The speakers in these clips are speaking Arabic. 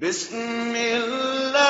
بِسْمِ اللَّهِ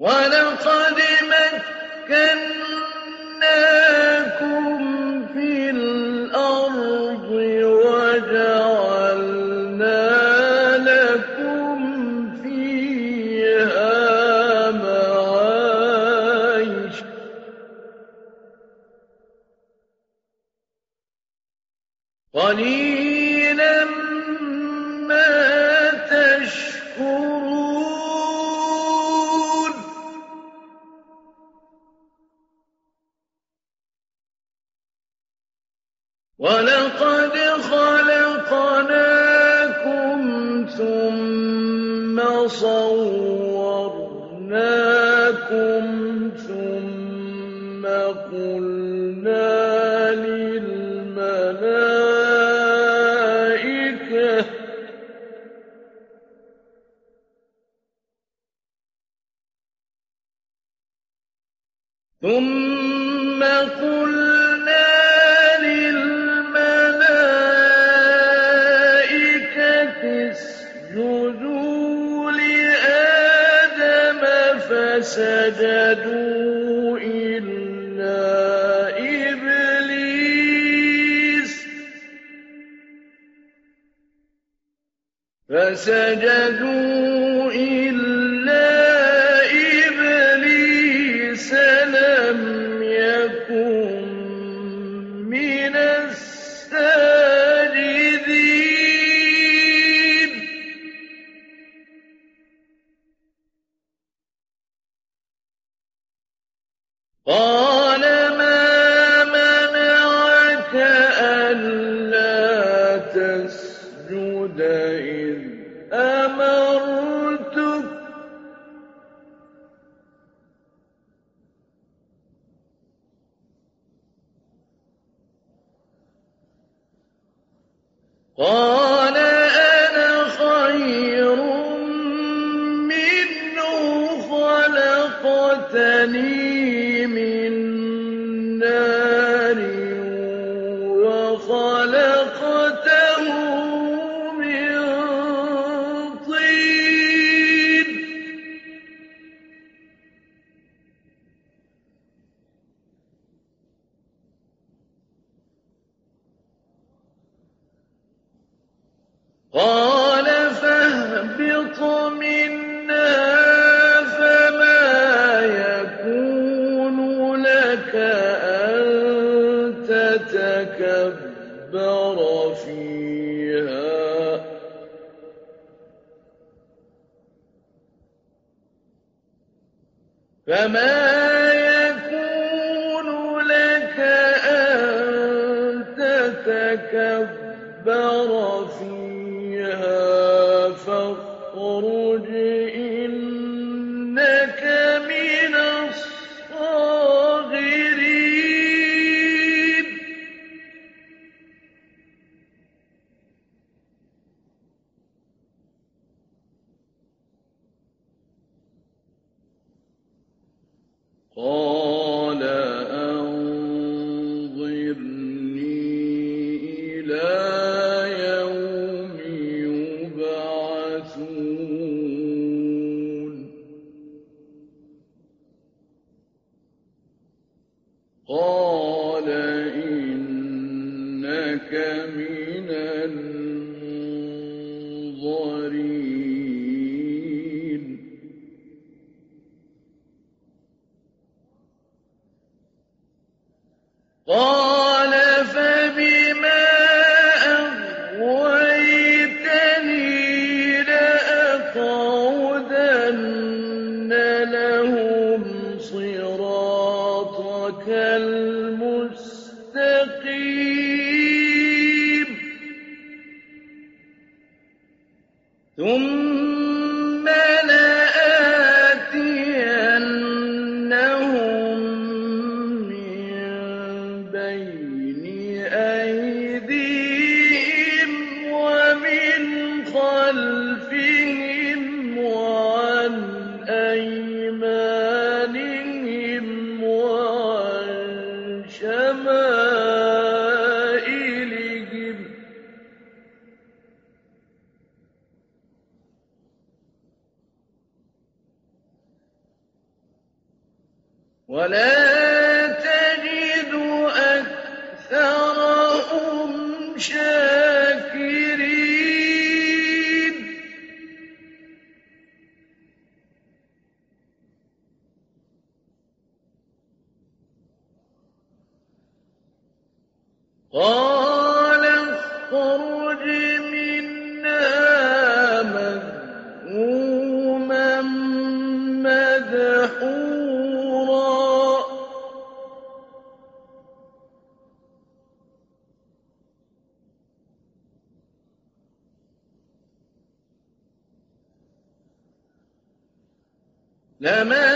وَلَقَدْ مَكَّنَّاكُمْ قال مذءوما مدحورا. لمن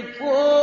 الشيطان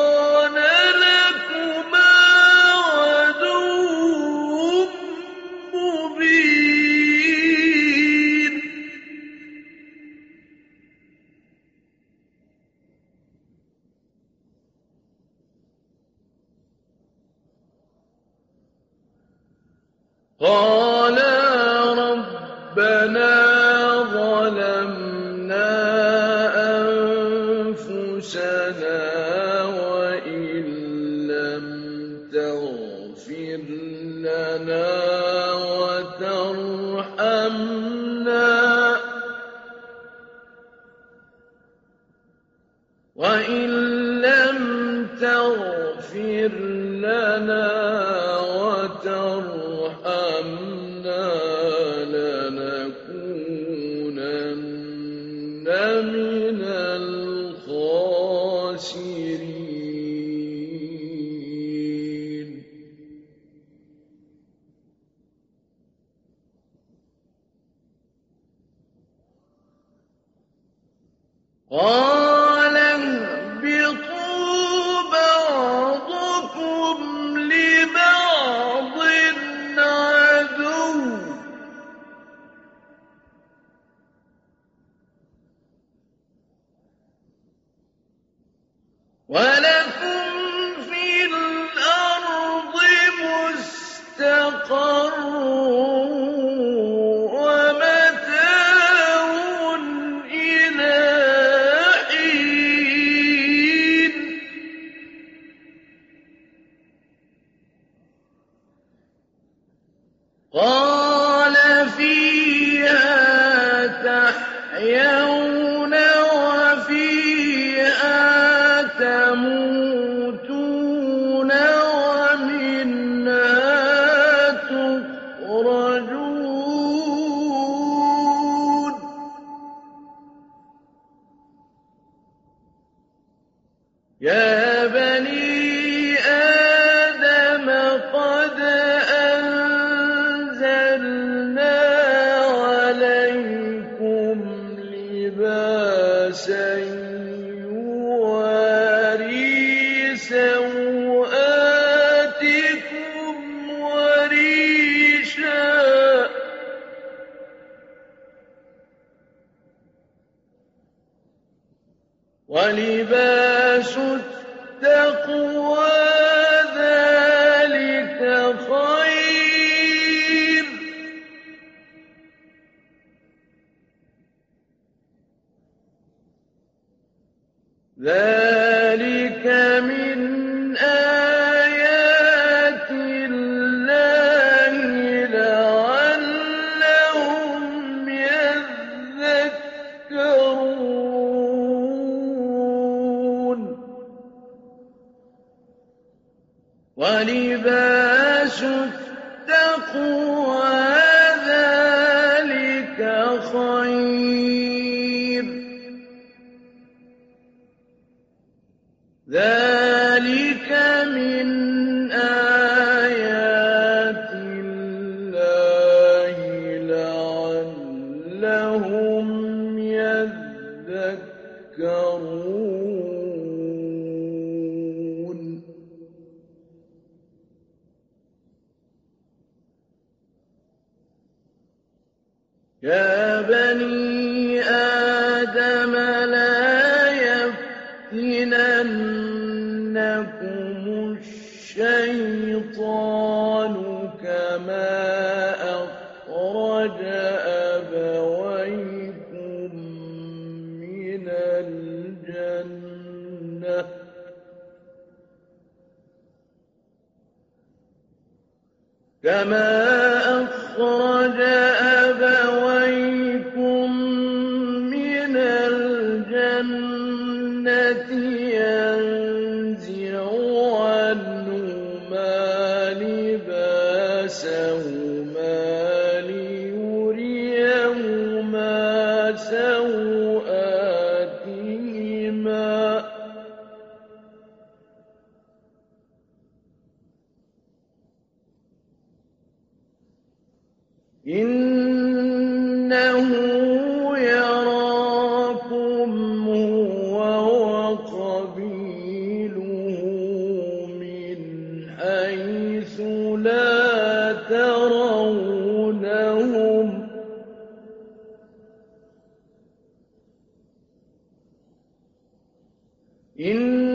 إِنَّا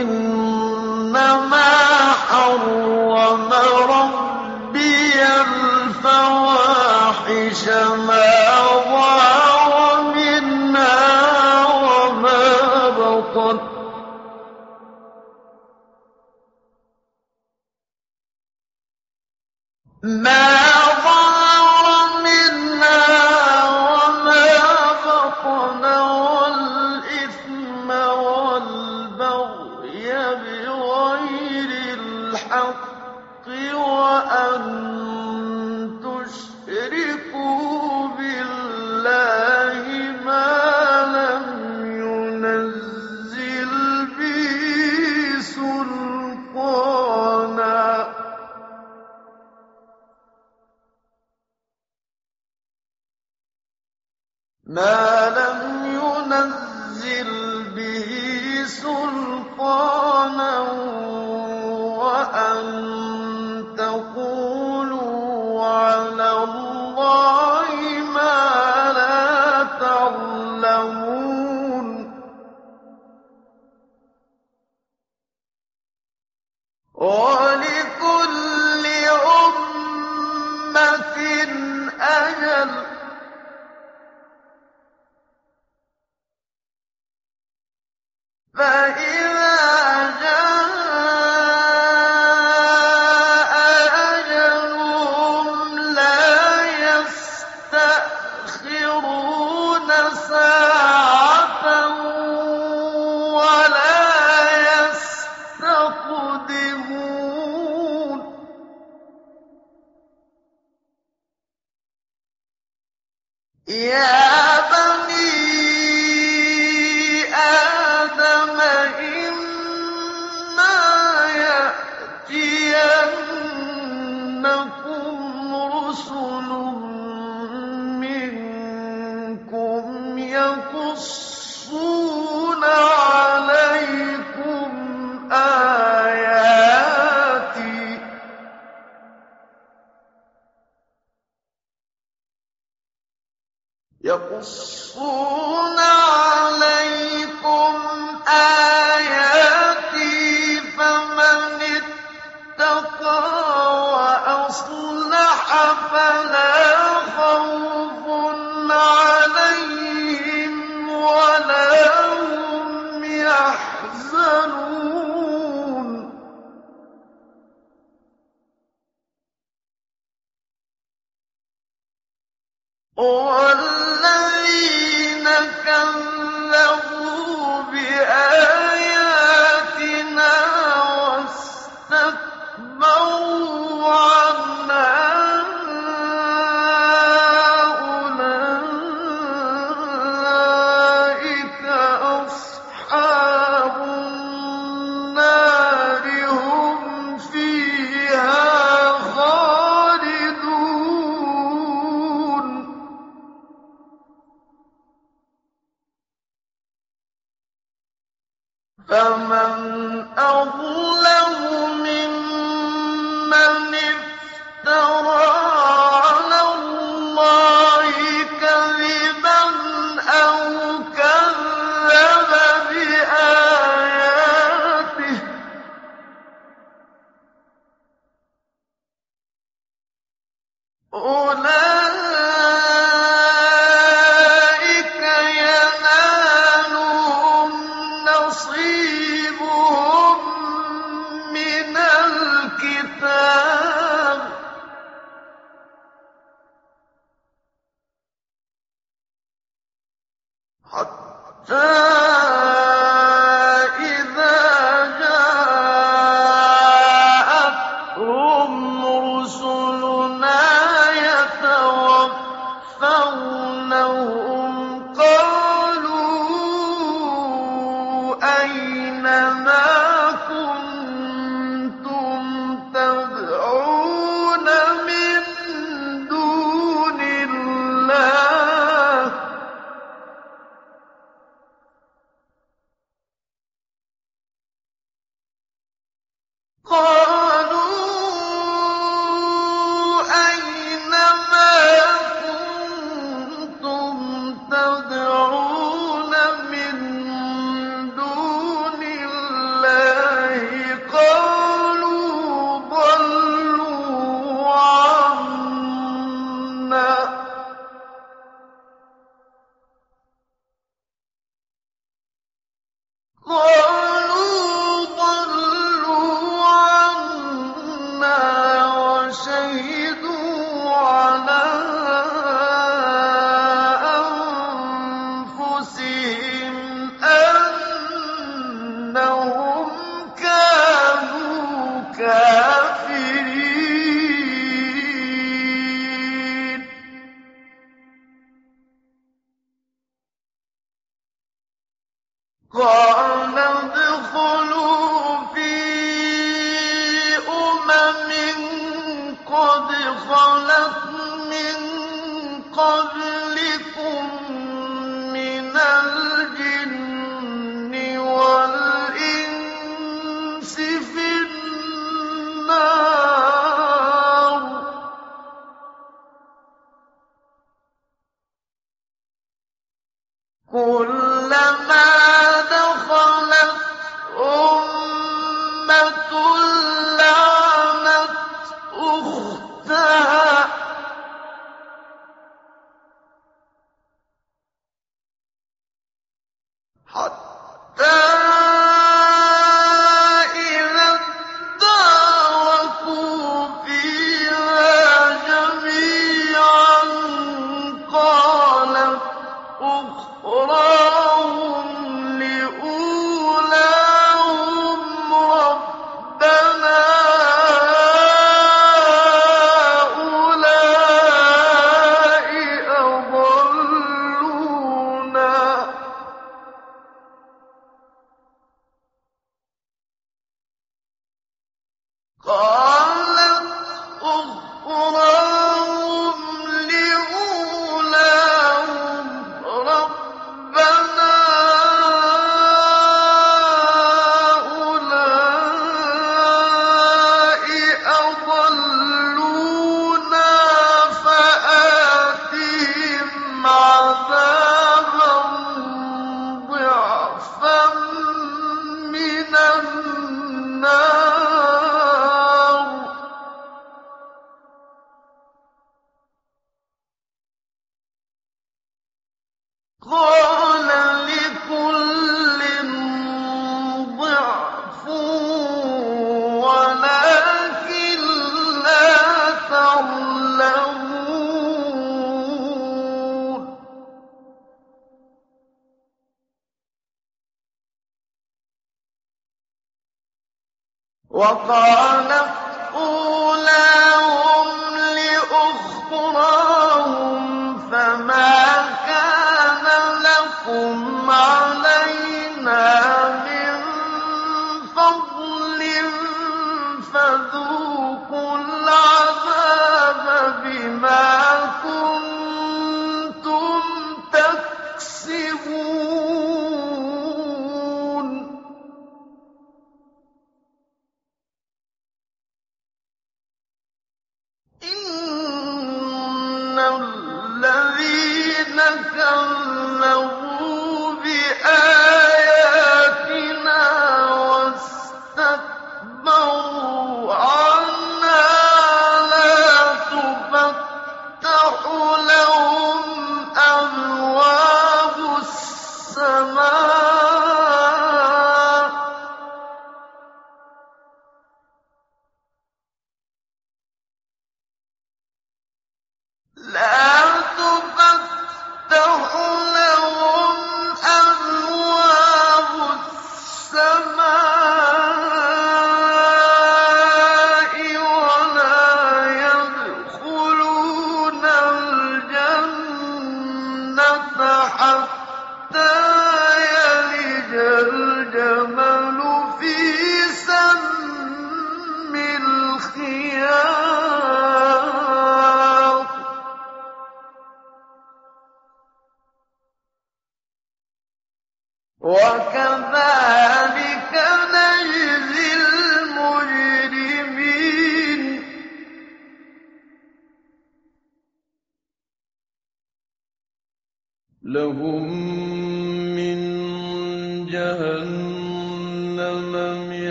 إِنَّمَا حَرَّمَ رَبِّيَ الْفَوَاحِشَ مَا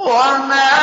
وَنَادَىٰ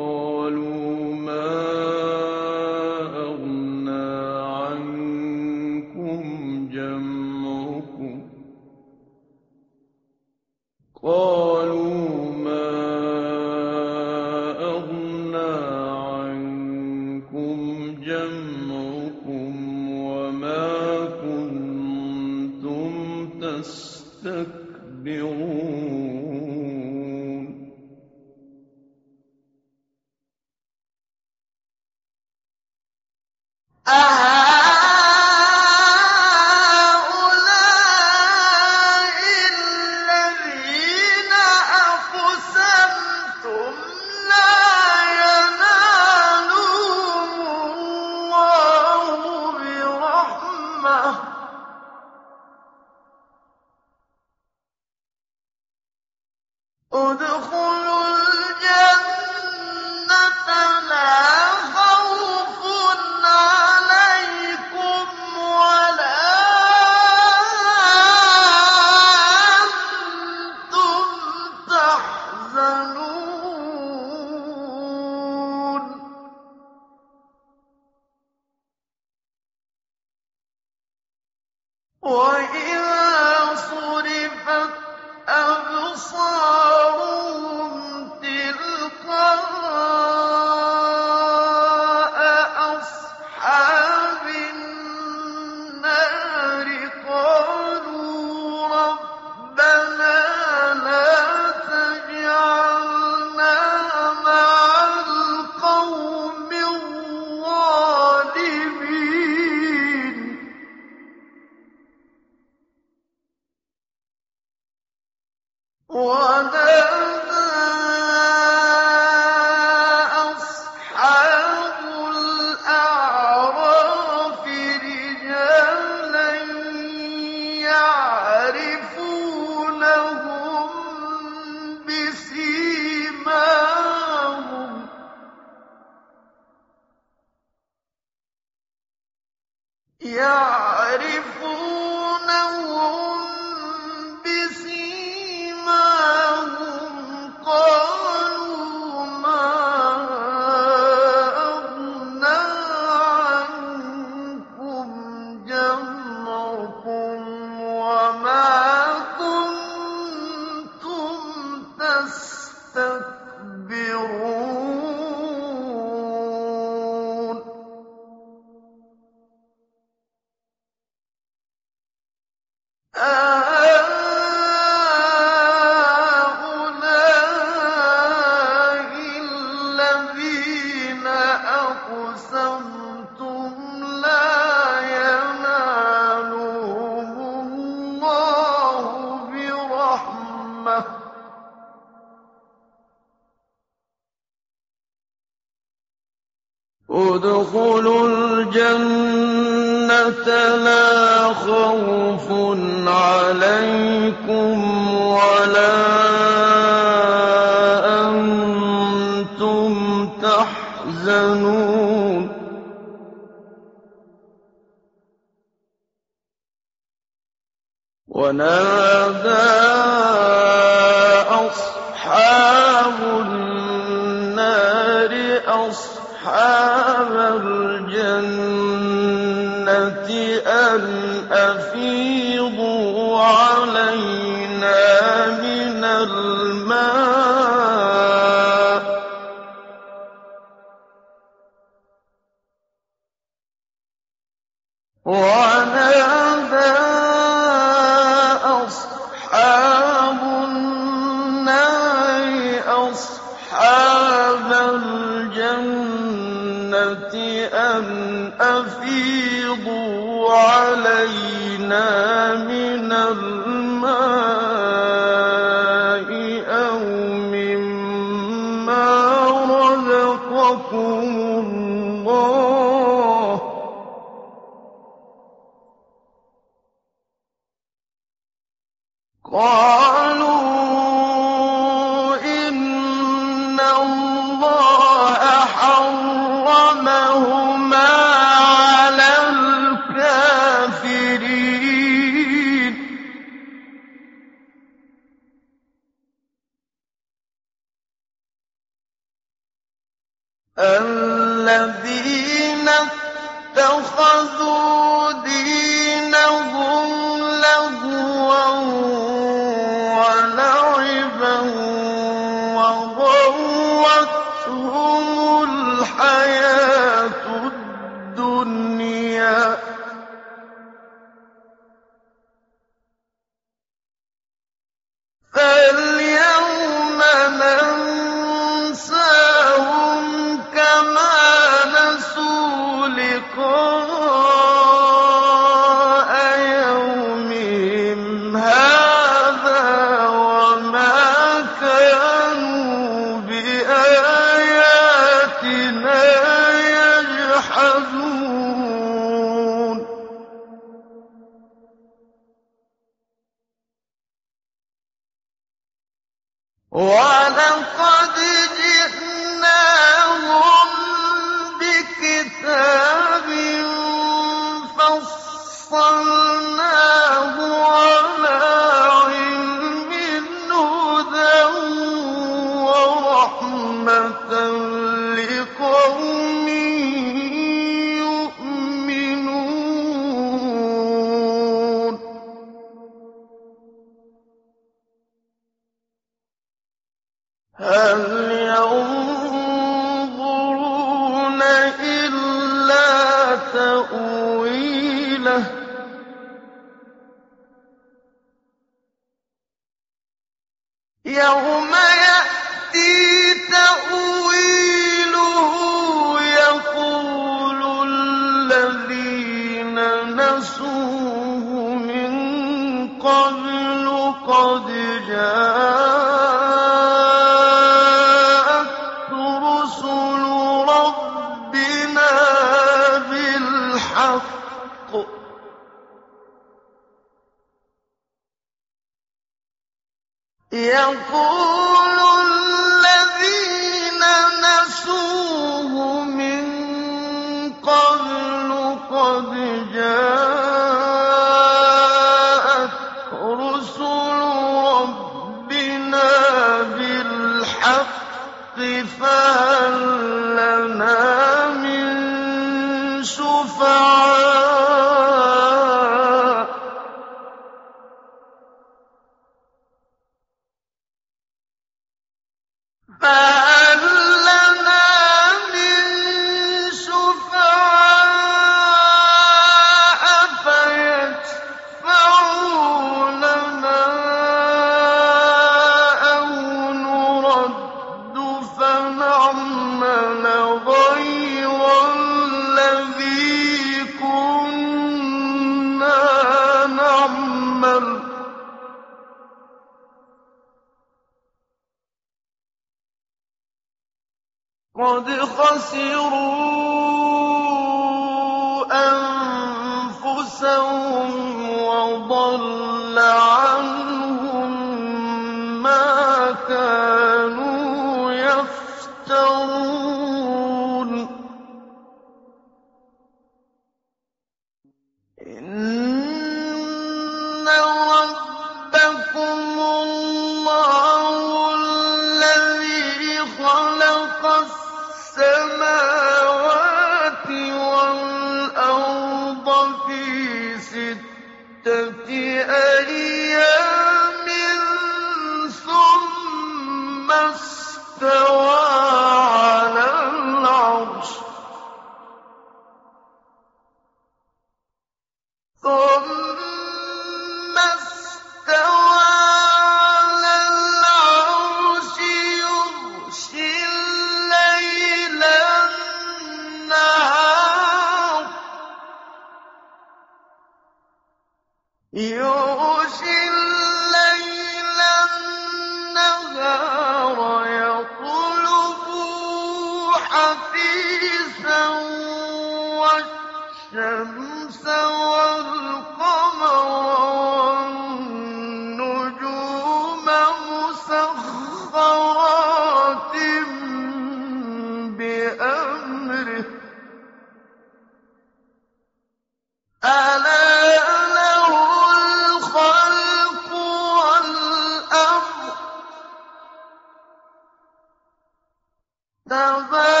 تَبَارَكَ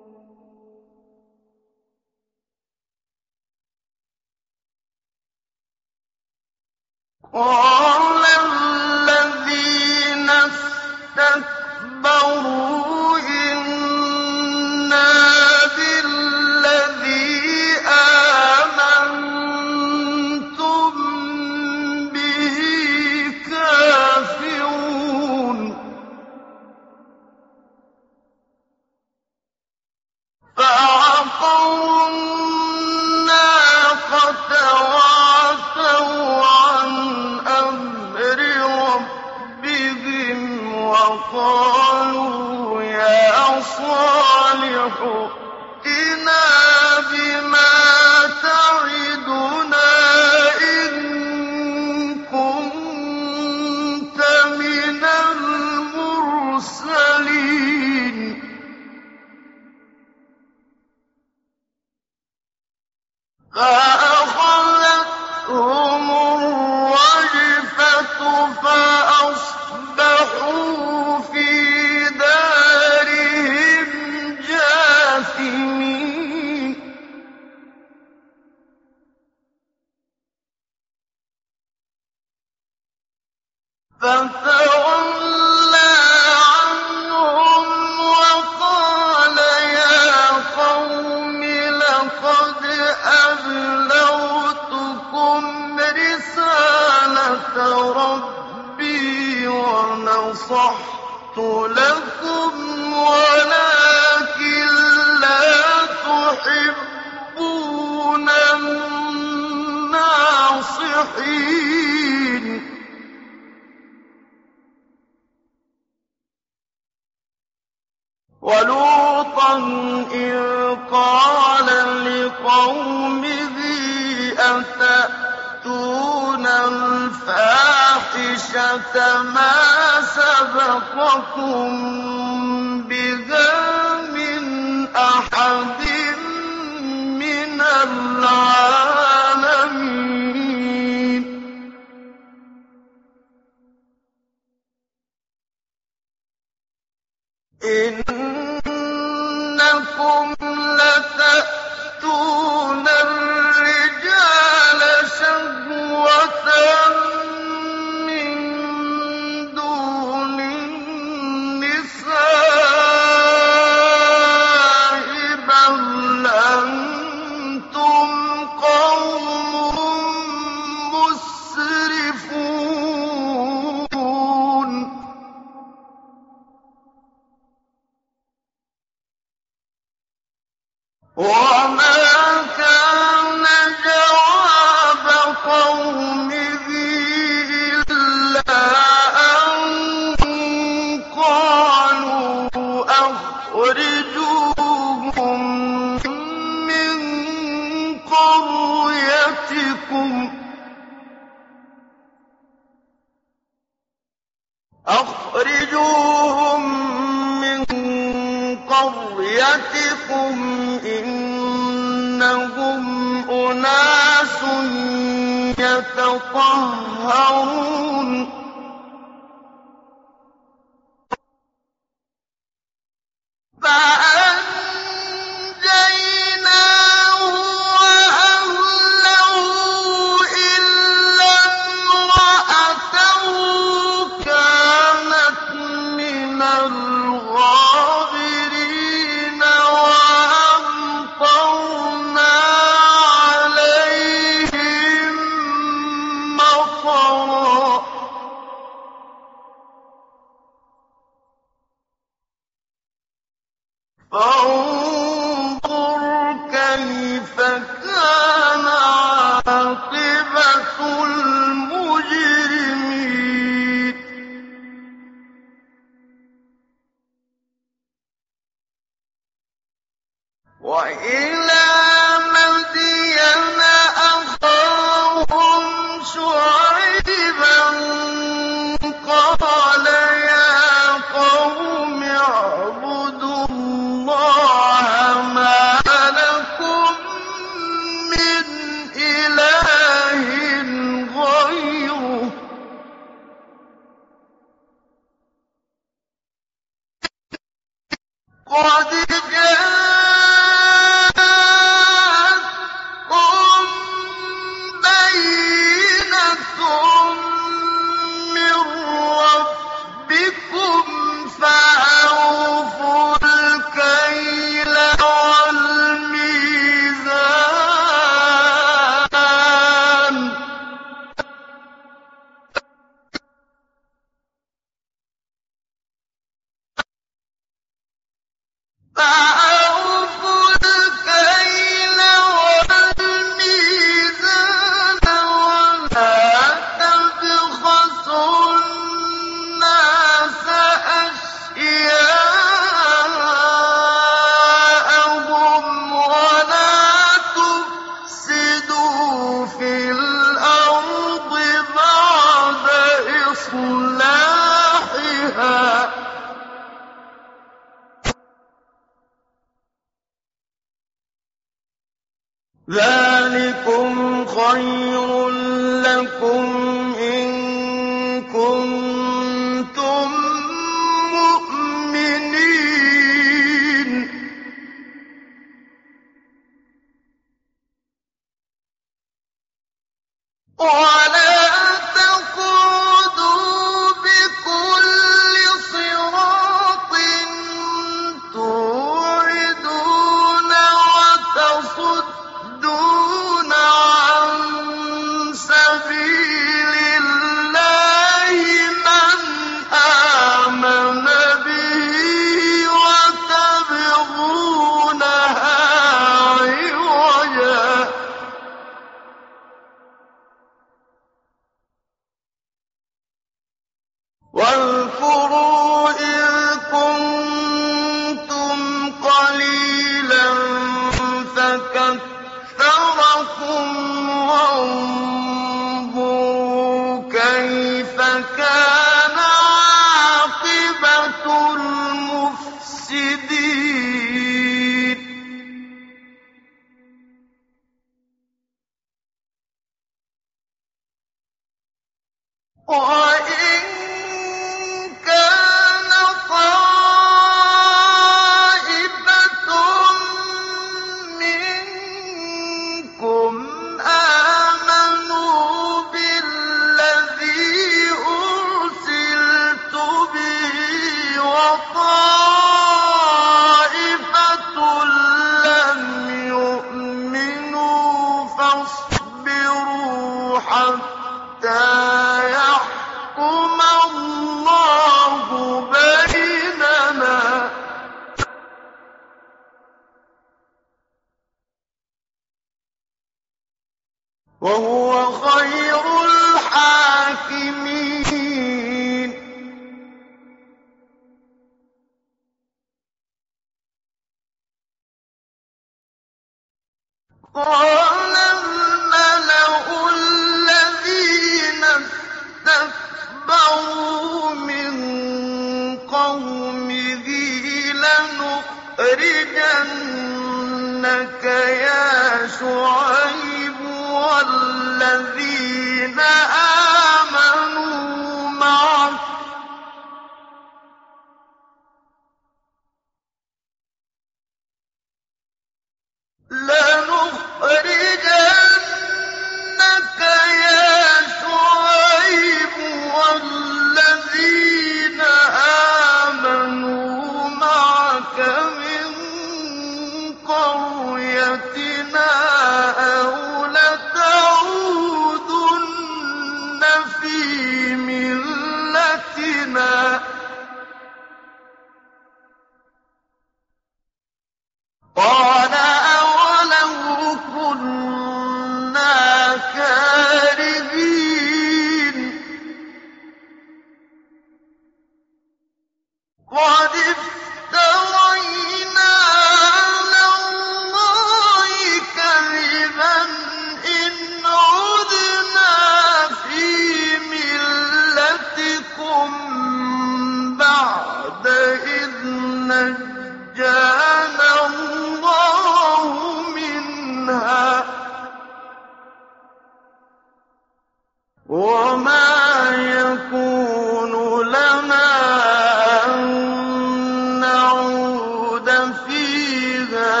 فيها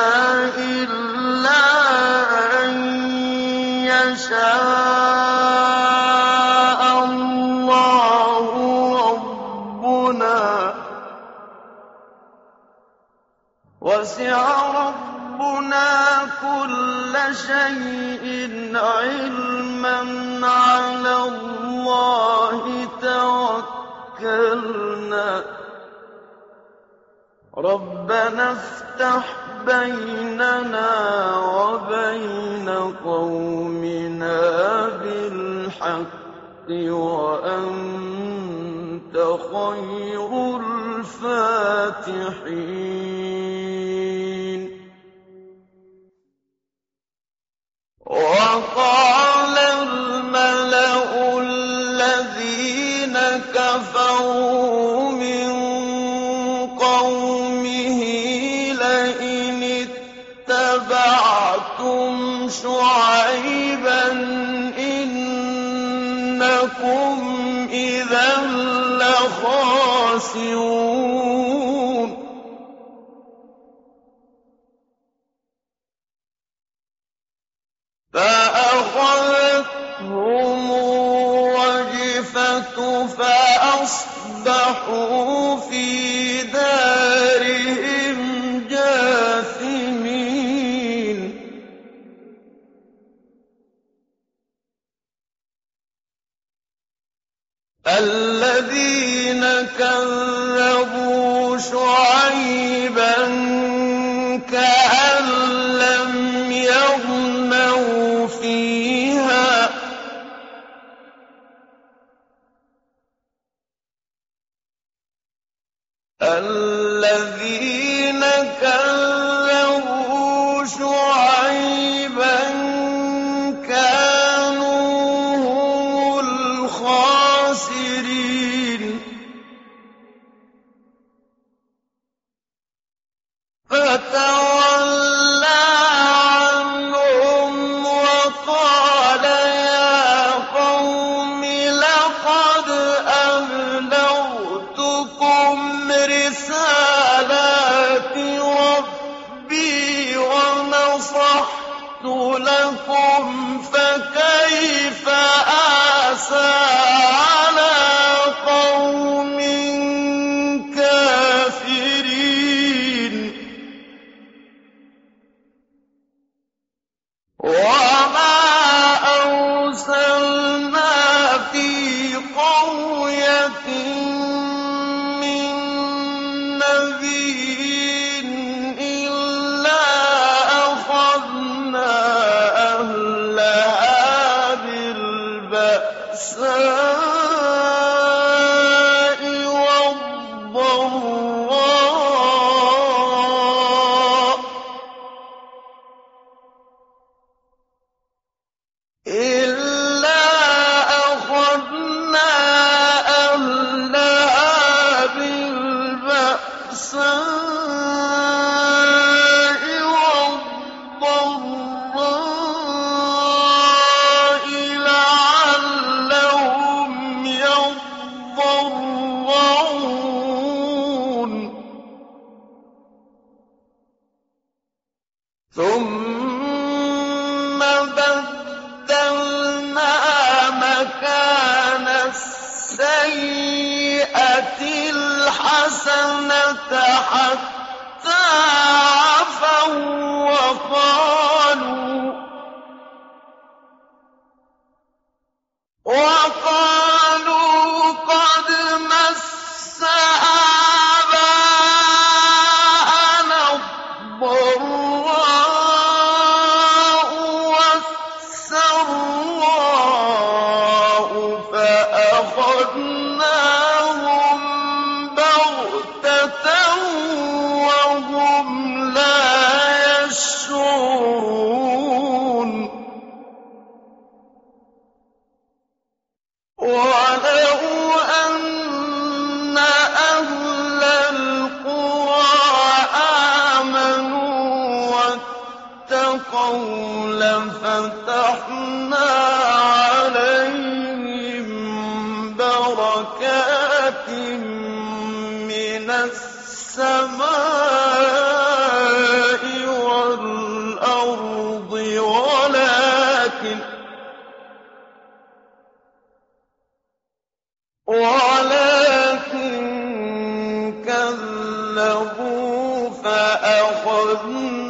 إلا أن يشاء الله ربنا وسع ربنا كل شيء ربنا افتح بيننا وبين قومنا بالحق وأنت خير الفاتحين. وقال الملأ خاسرون فأخذتهم الرجفة فأصبحوا في دار الذين كذبوا شعيبا كأن لم يغنوا فيها. الذين كذبوا كَذَّبُوا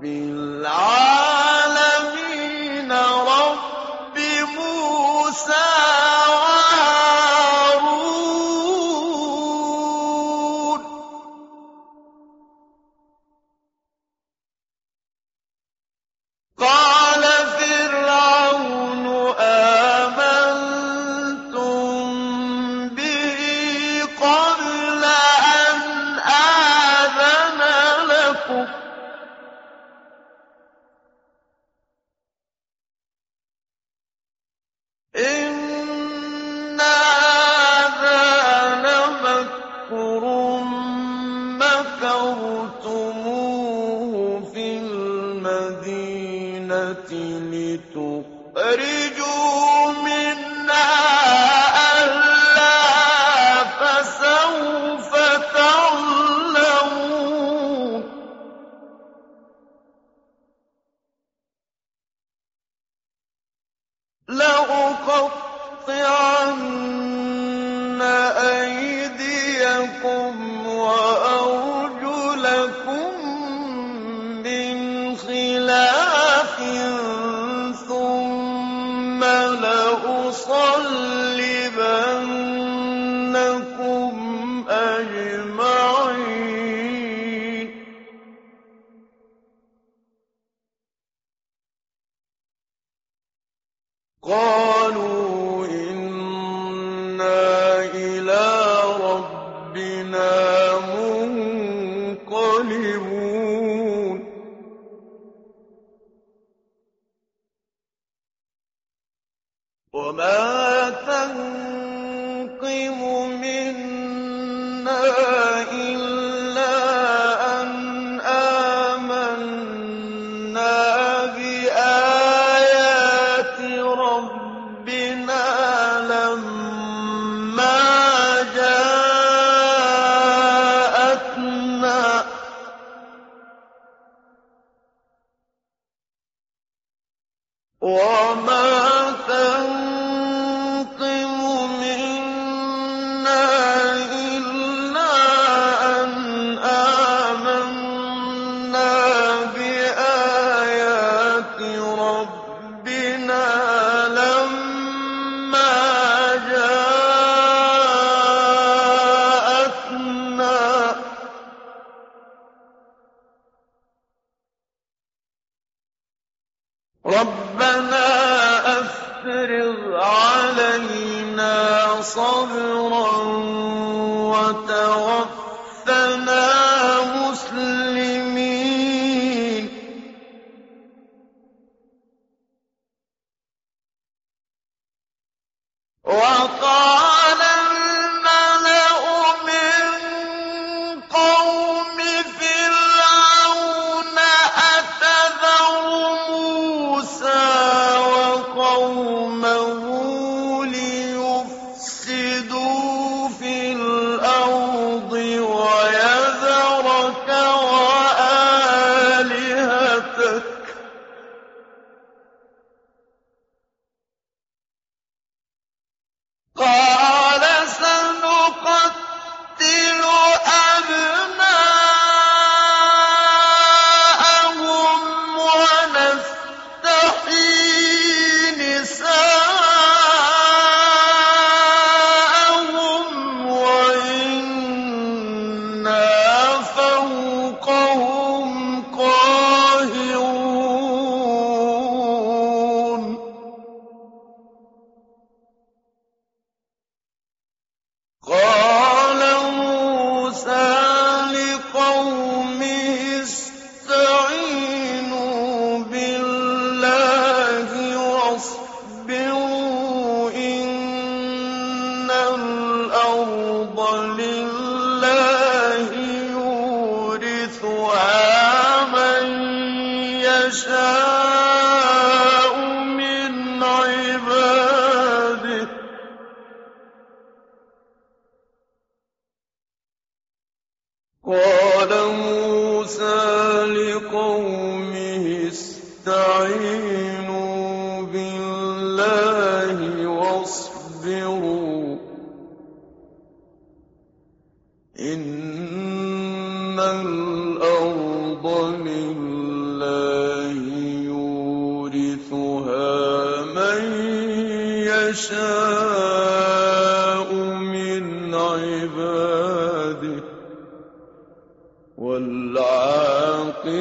رب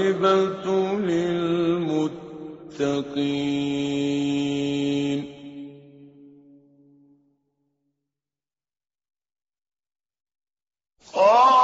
وَالْعَاقِبَةُ لِلْمُتَّقِينَ. قَالُوا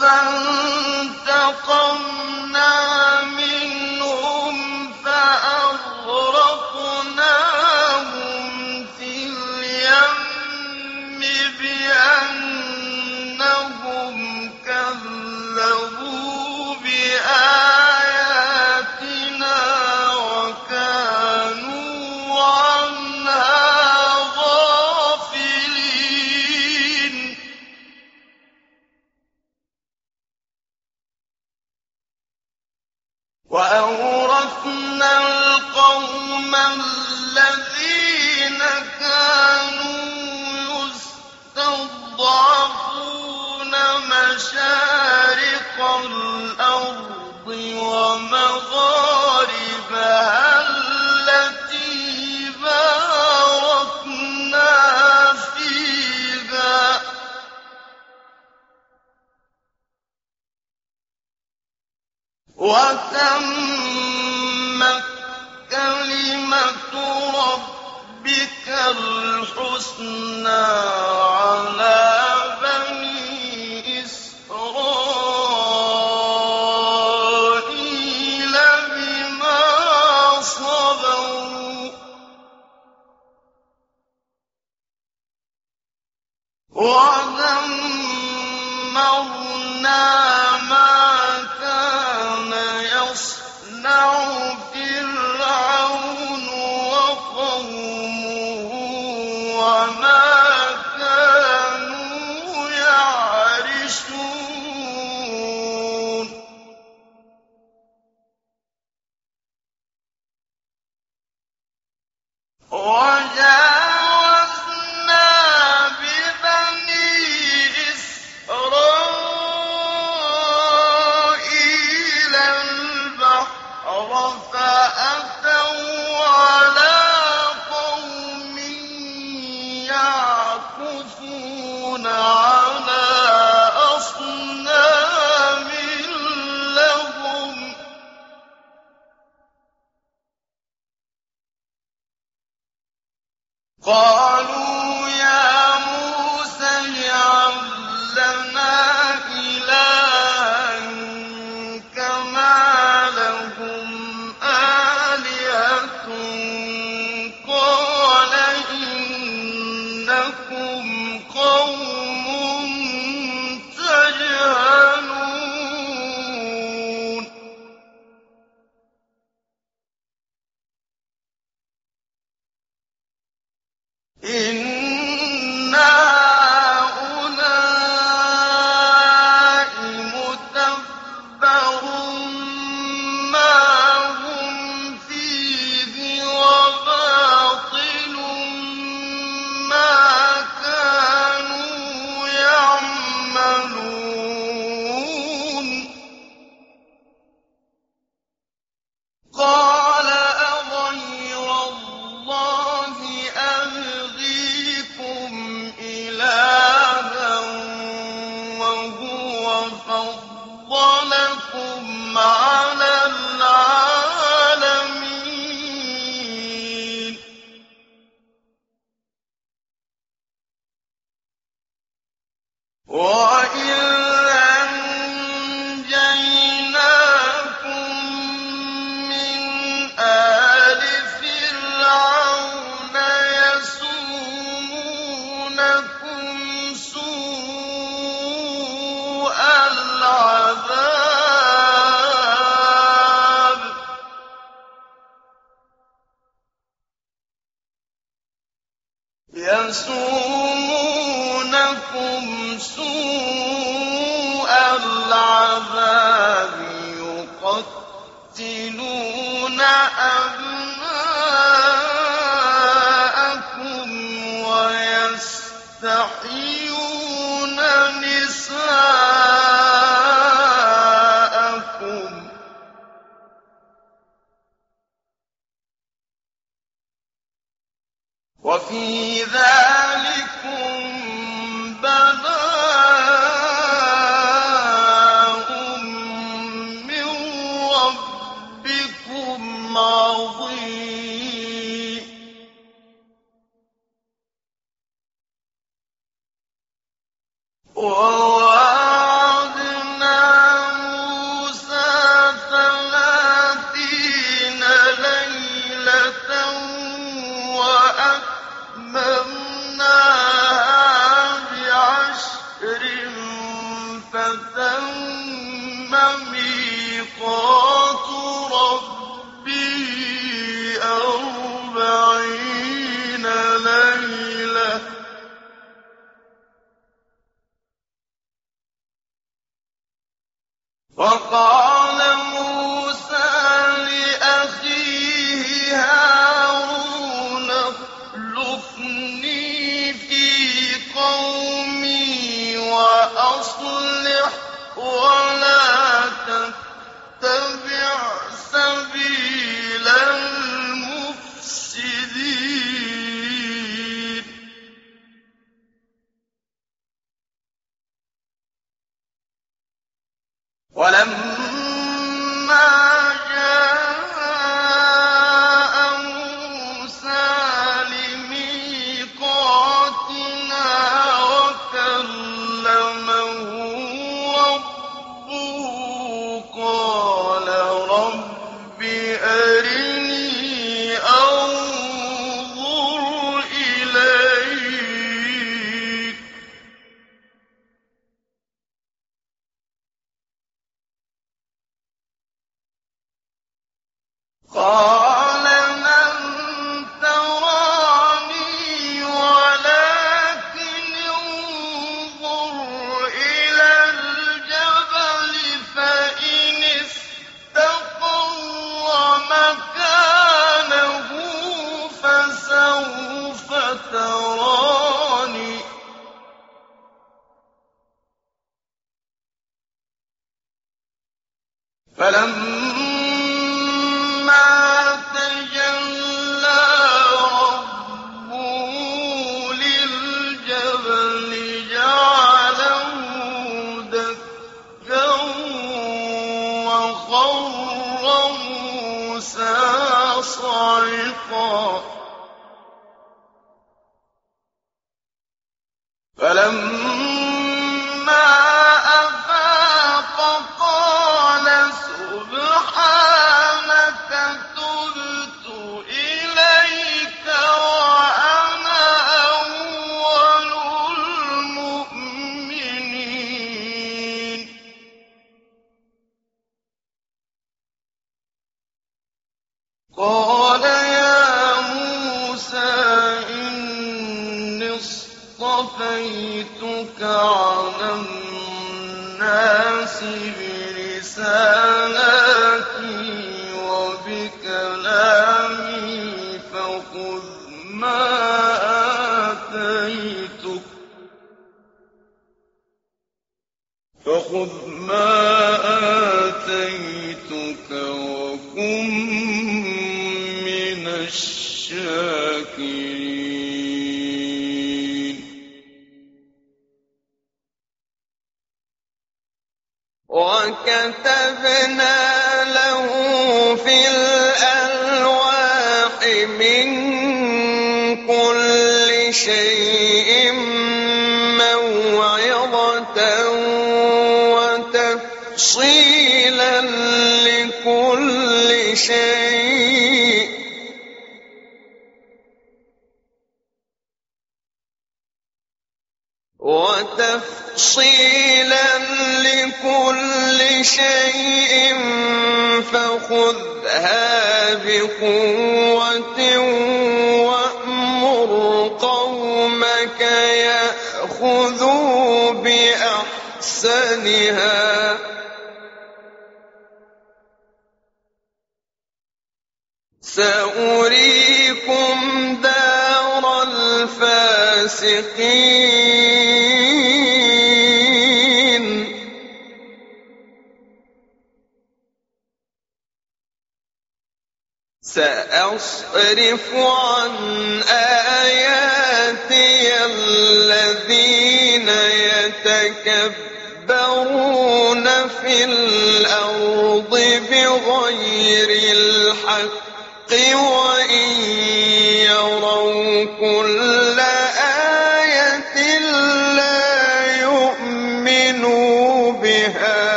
فانتقمنا الأرض ومغاربها التي باركنا فيها. وتمت كلمة ربك الحسنى على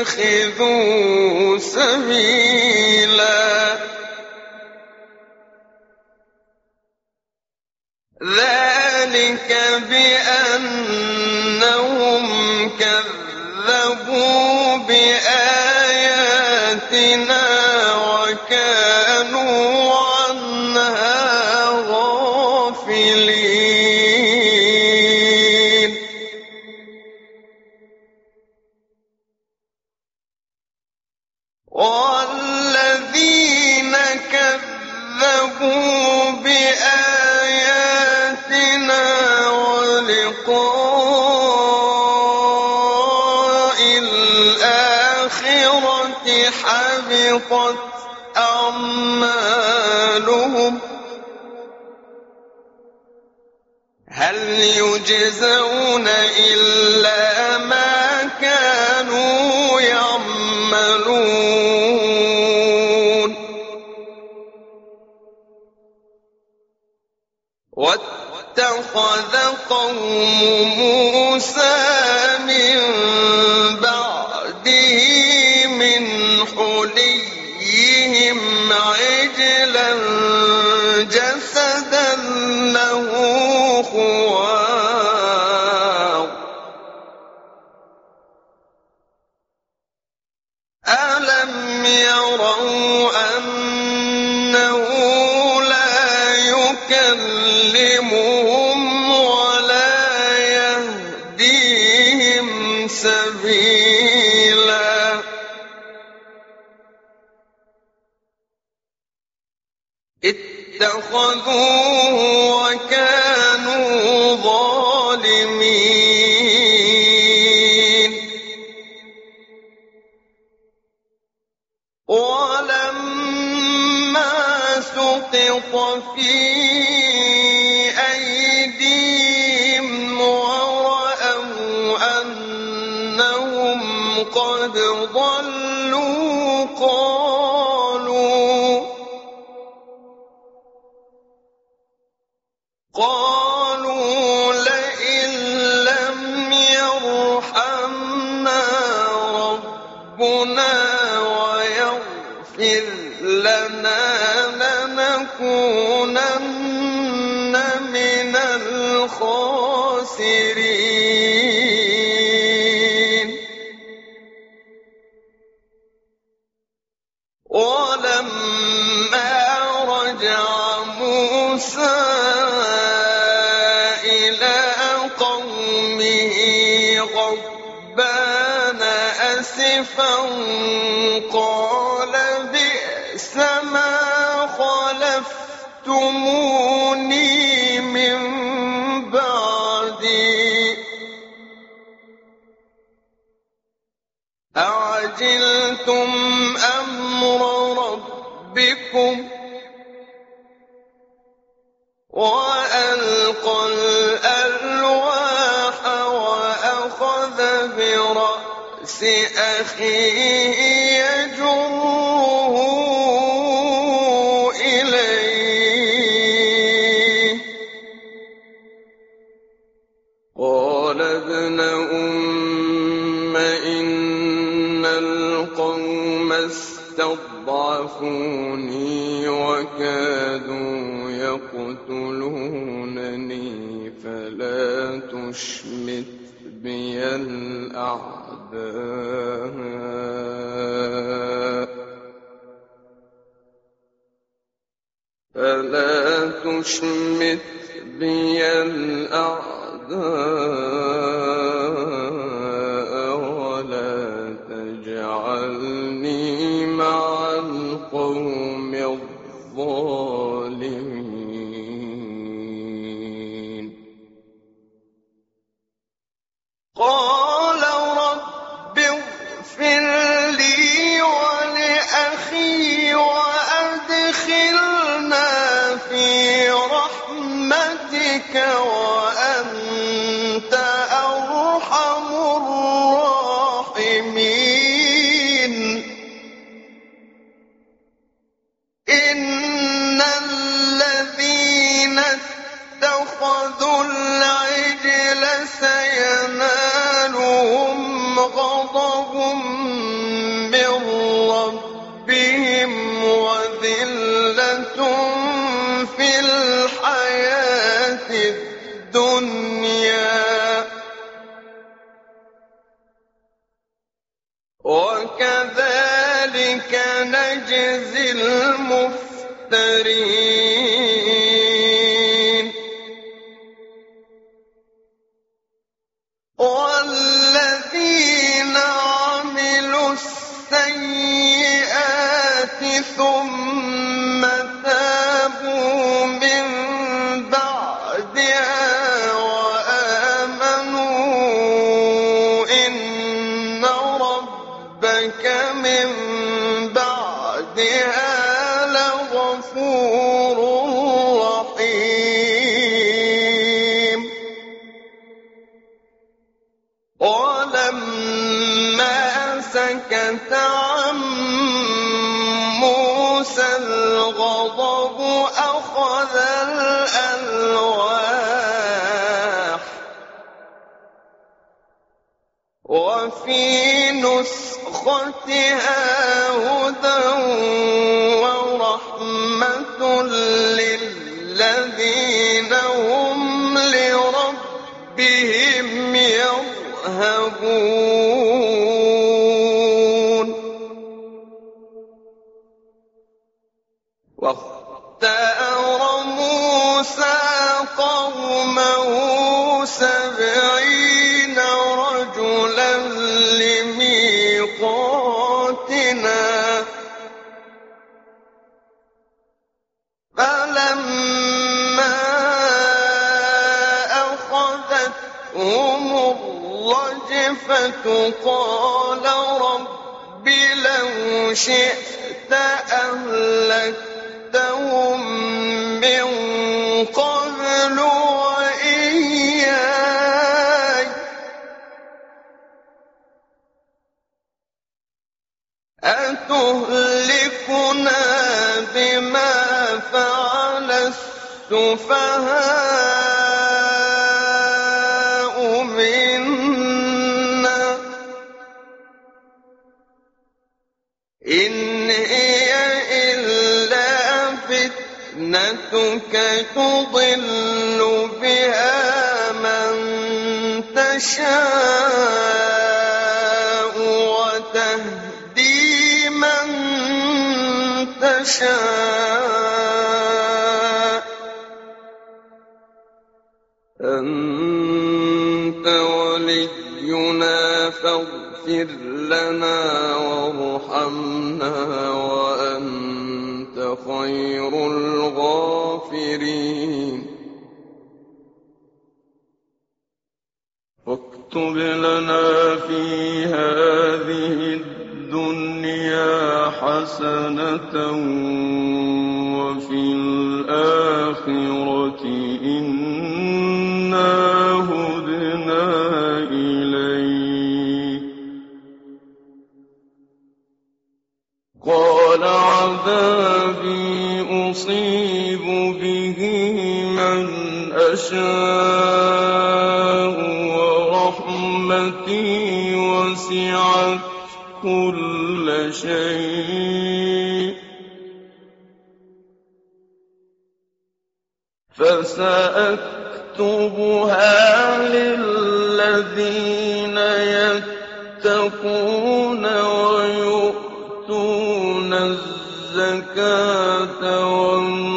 اتخذوا سبيلا. ذلك بأنهم كذبوا بآياتنا. يجزون إلا ما كانوا يعملون. واتخذ قوم موسى من بعده من ربكم أخيه يجره إليه. قال ابن أم إن القوم استضعفوني وكادوا يقتلونني فلا تشمت فلا وكذلك نجزي المفترين. نسختها هدى قال رب لو شئت أهلكتهم من قبل وإياي أتهلكنا بما فعل السفهاء فتنتك تضل بها من تشاء وتهدي من تشاء أنت ولينا فاغفر لنا وارحمنا وأنت خير الغافرين واكتب لنا في هذه الدنيا حسنة وفي الآخرة إنا هدنا إليك. قال عذابي أصيب تشاء ورحمتي وسعت كل شيء. فسأكتبها للذين يتقون ويؤتون الزكاة والمؤمنين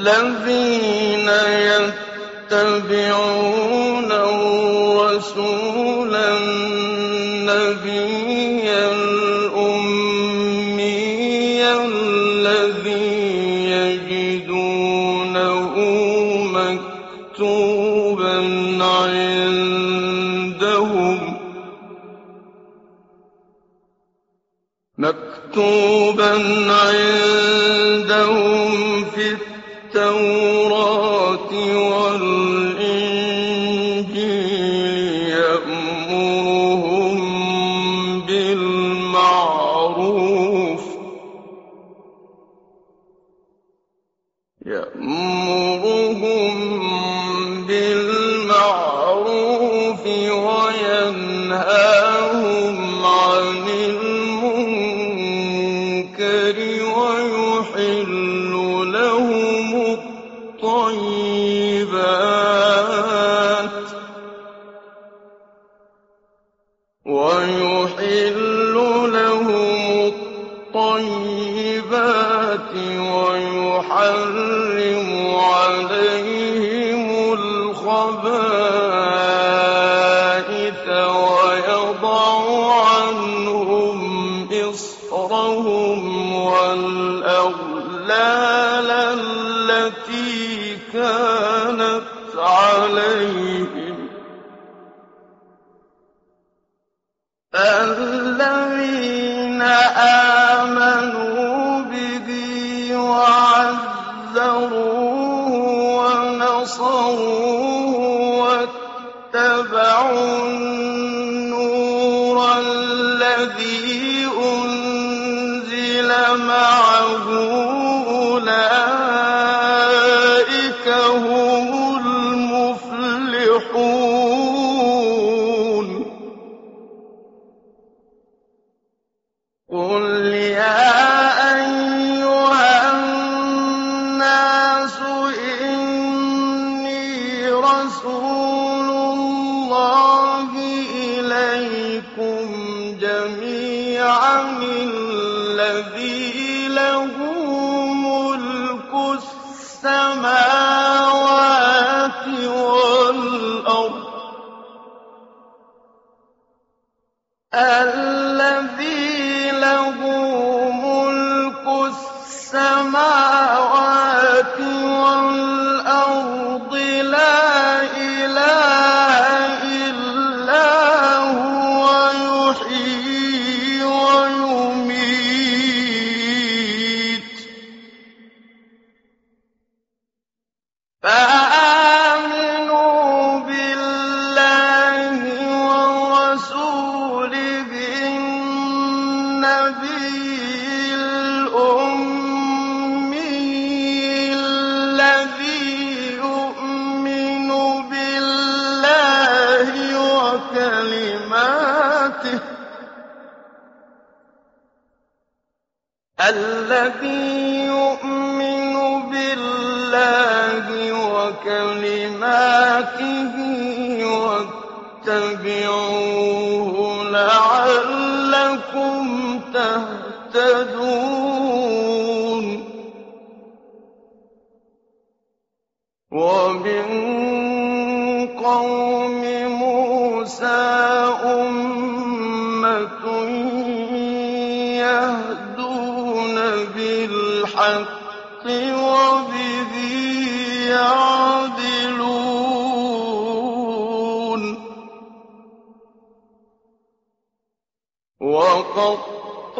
الذين يتبعون الرسول النبي الأمي الذي يجدونه مكتوبا عندهم. مكتوبا عندهم الطيبات ويحرم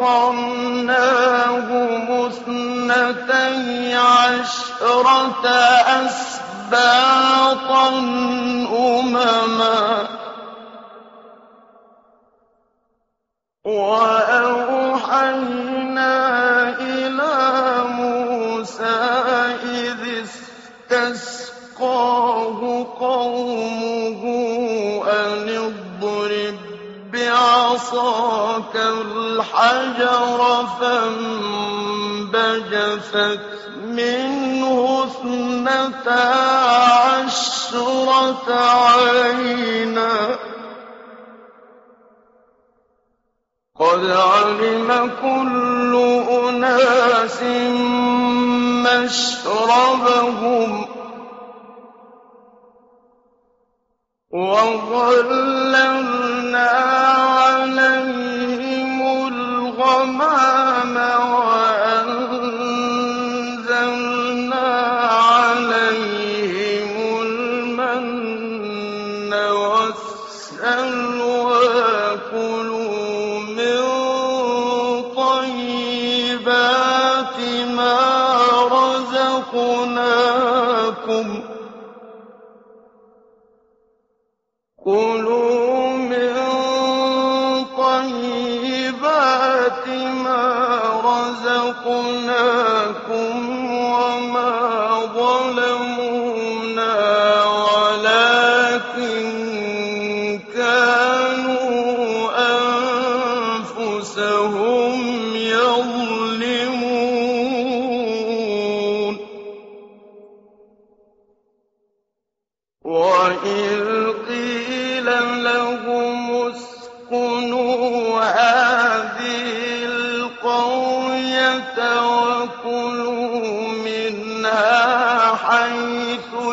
وقطعناه مثنتي عشرة أسباطا أمما عصاك الحجر فانبجست منه اثنتا عشرة عينا. قد علم كل أناس مشربهم وظللنا خَلَقْنَا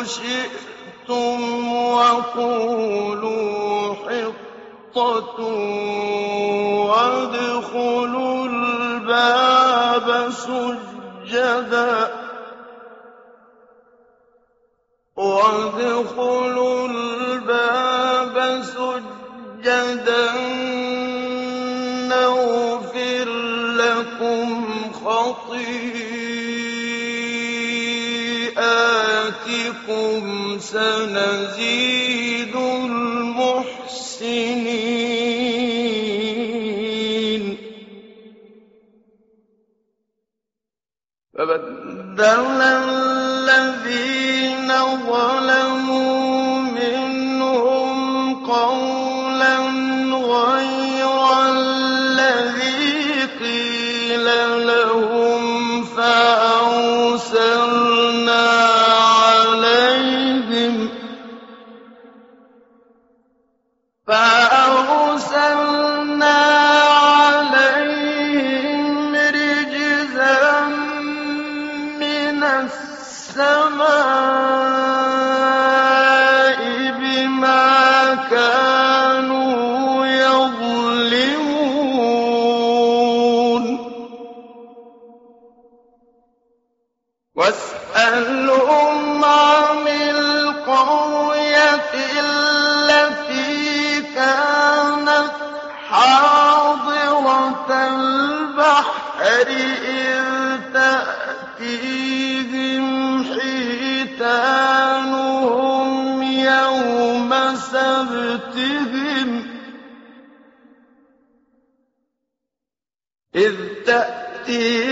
شئتم وقولوا حطة وادخلوا الباب سجدا. وادخلوا الباب سجدا. عليكم سنزيد المحسنين. فبدل الذين ظلموا يأتي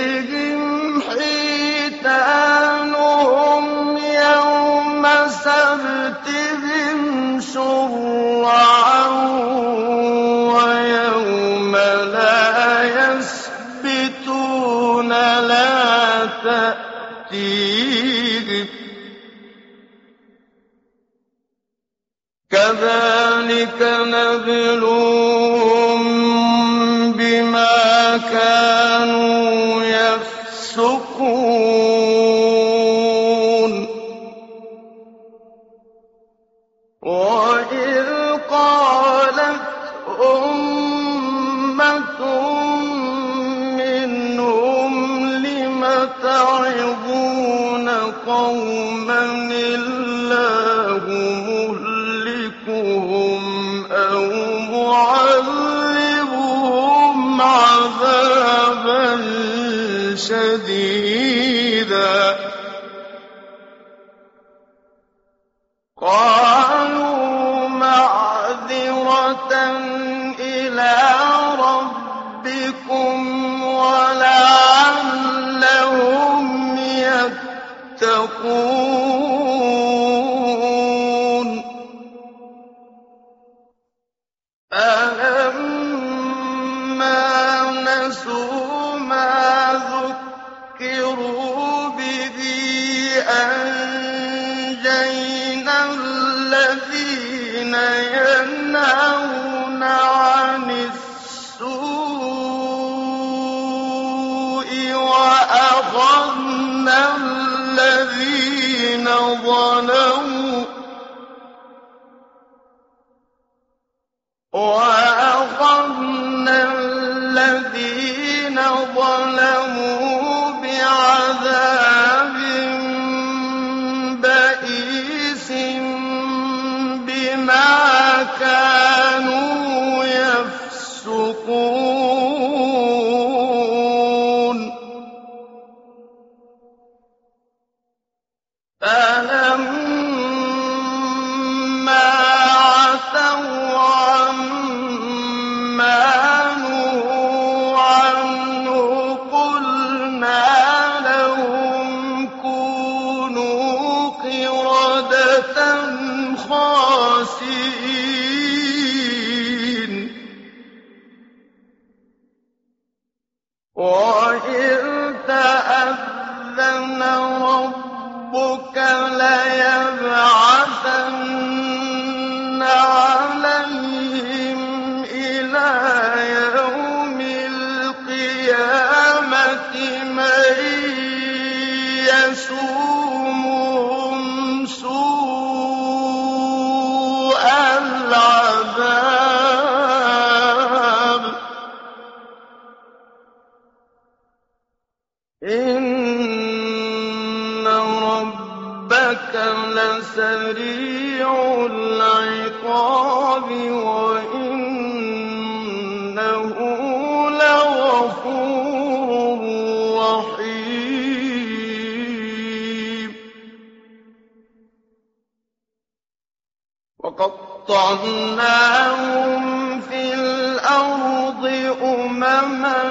وَقَطَّعْنَاهُمْ فِي الْأَرْضِ أُمَمًا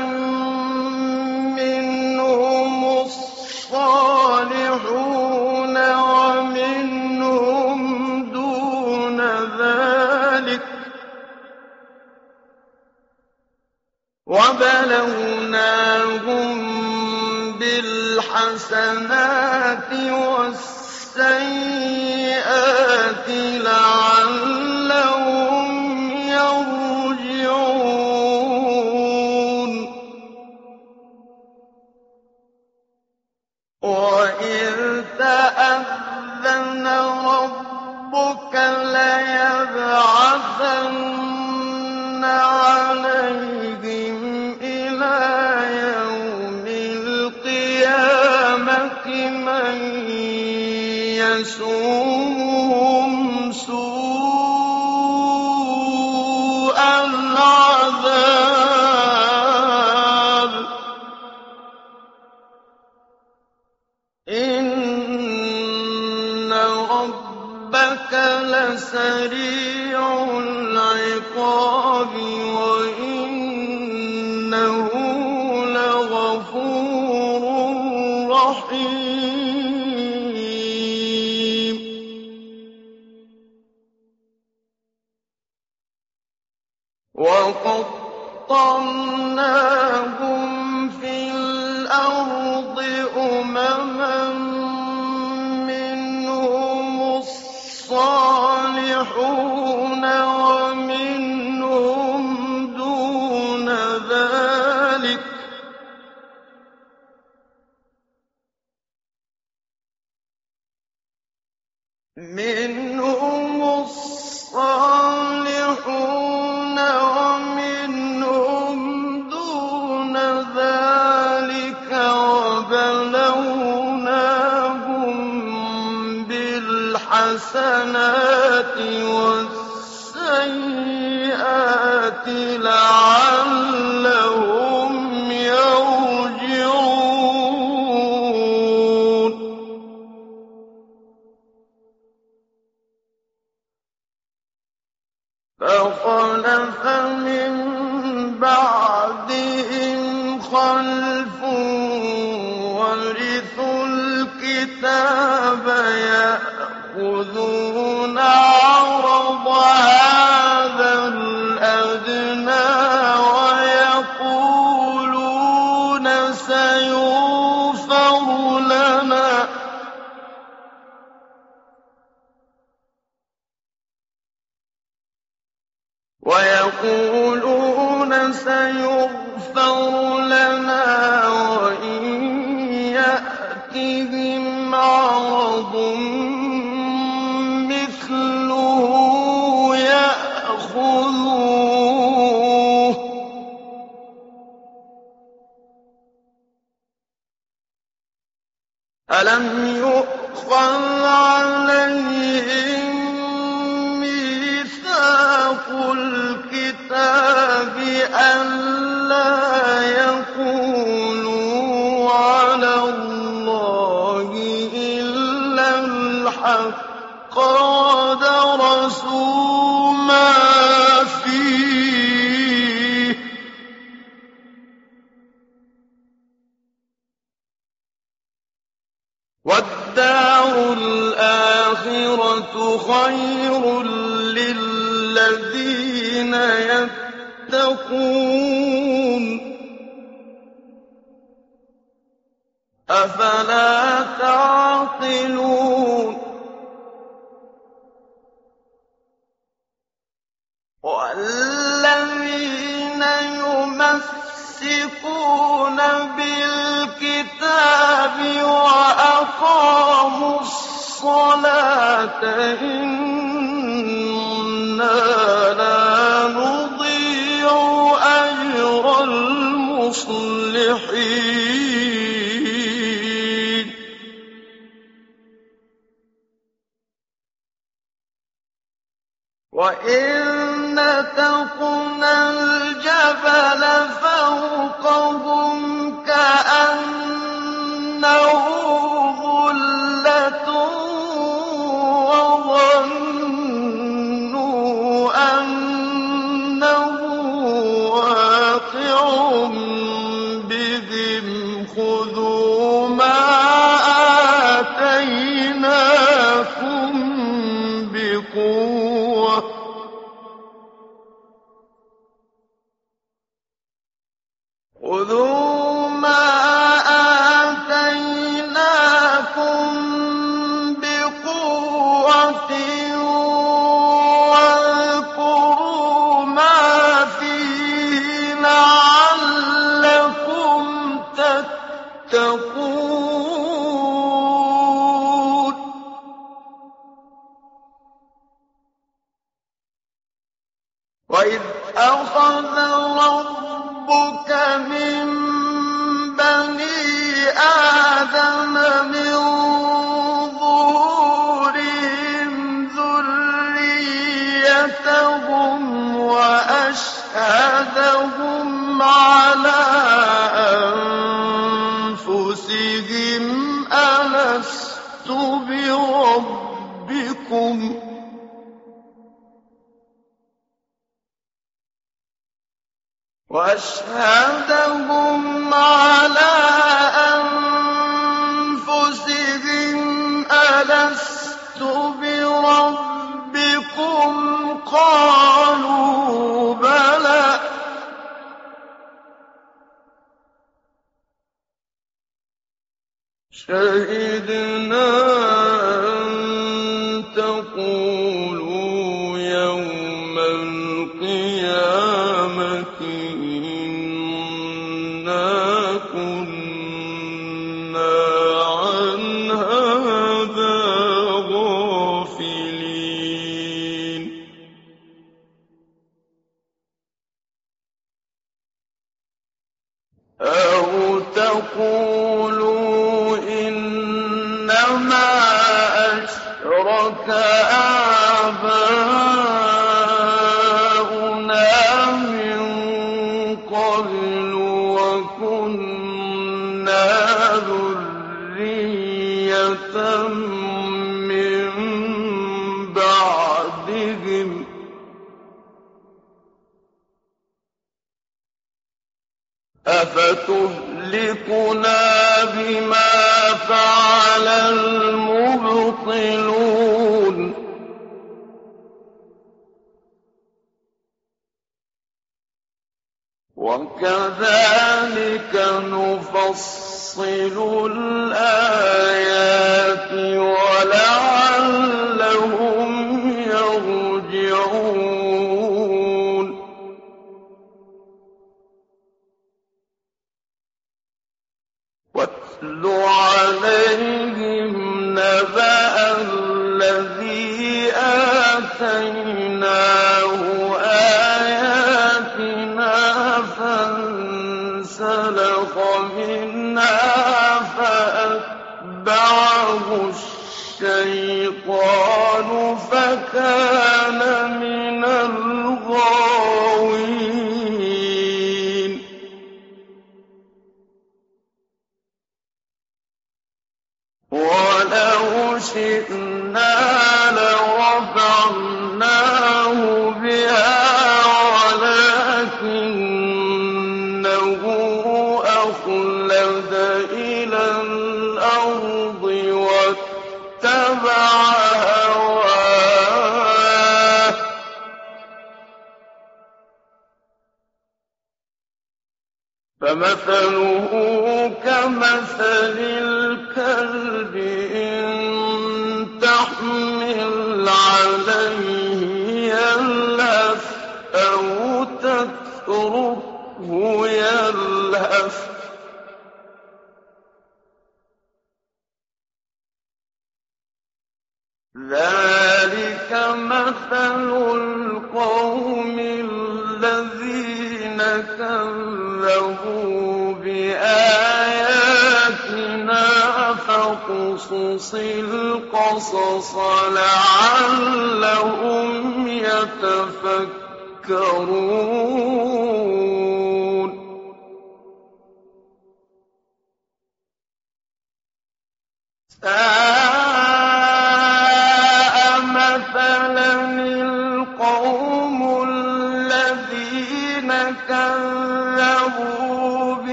مِّنْهُمُ الصَّالِحُونَ وَمِنْهُمْ دُونَ ذَٰلِكَ ۖ وَبَلَوْنَاهُم بِالْحَسَنَاتِ وَالسَّيِّئَاتِ لَعَلَّهُمْ قتل بِهِمْ خُذُوا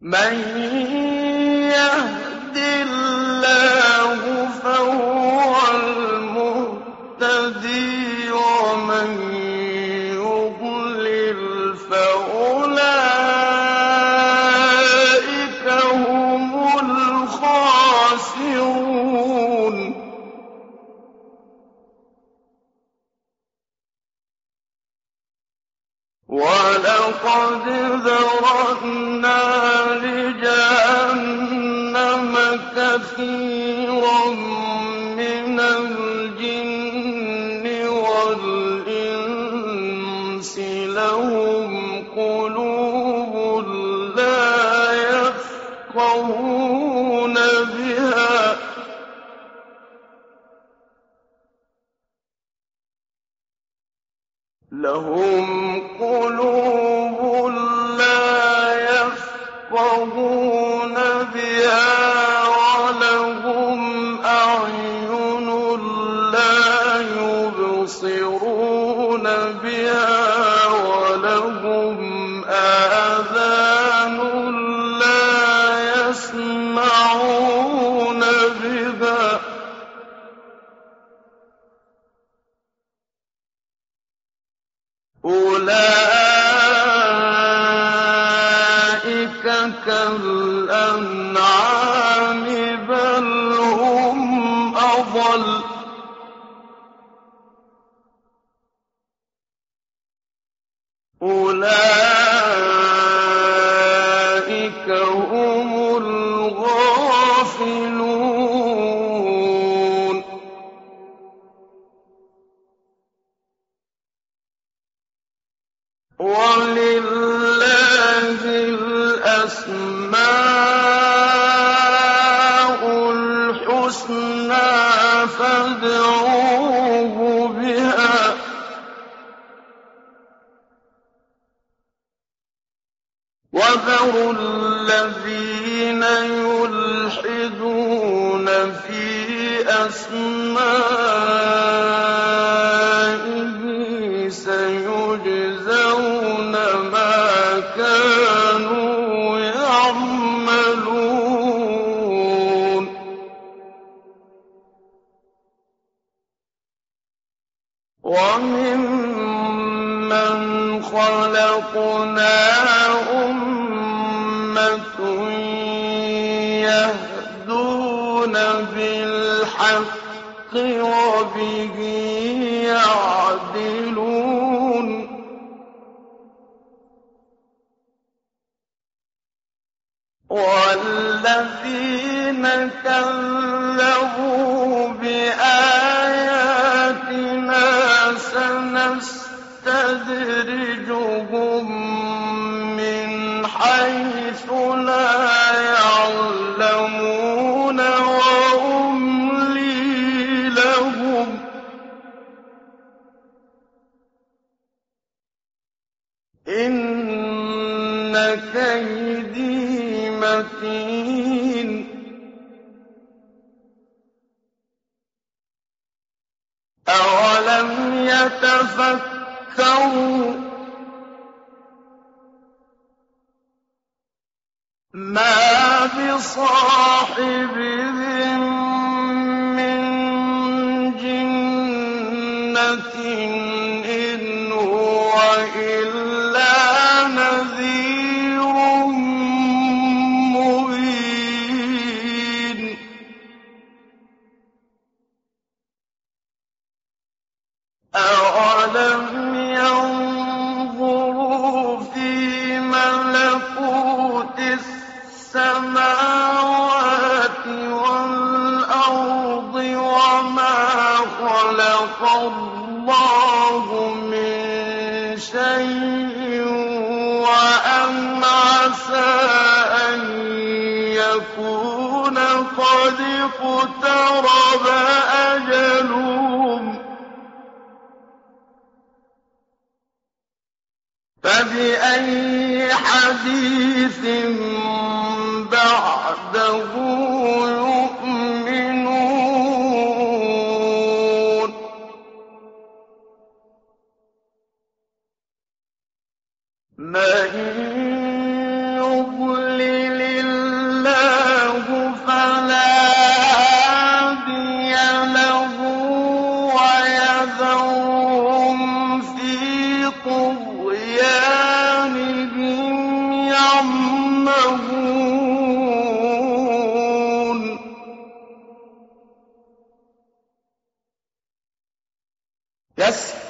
من يهد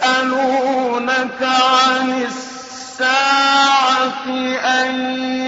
يسألونك عن الساعة أيان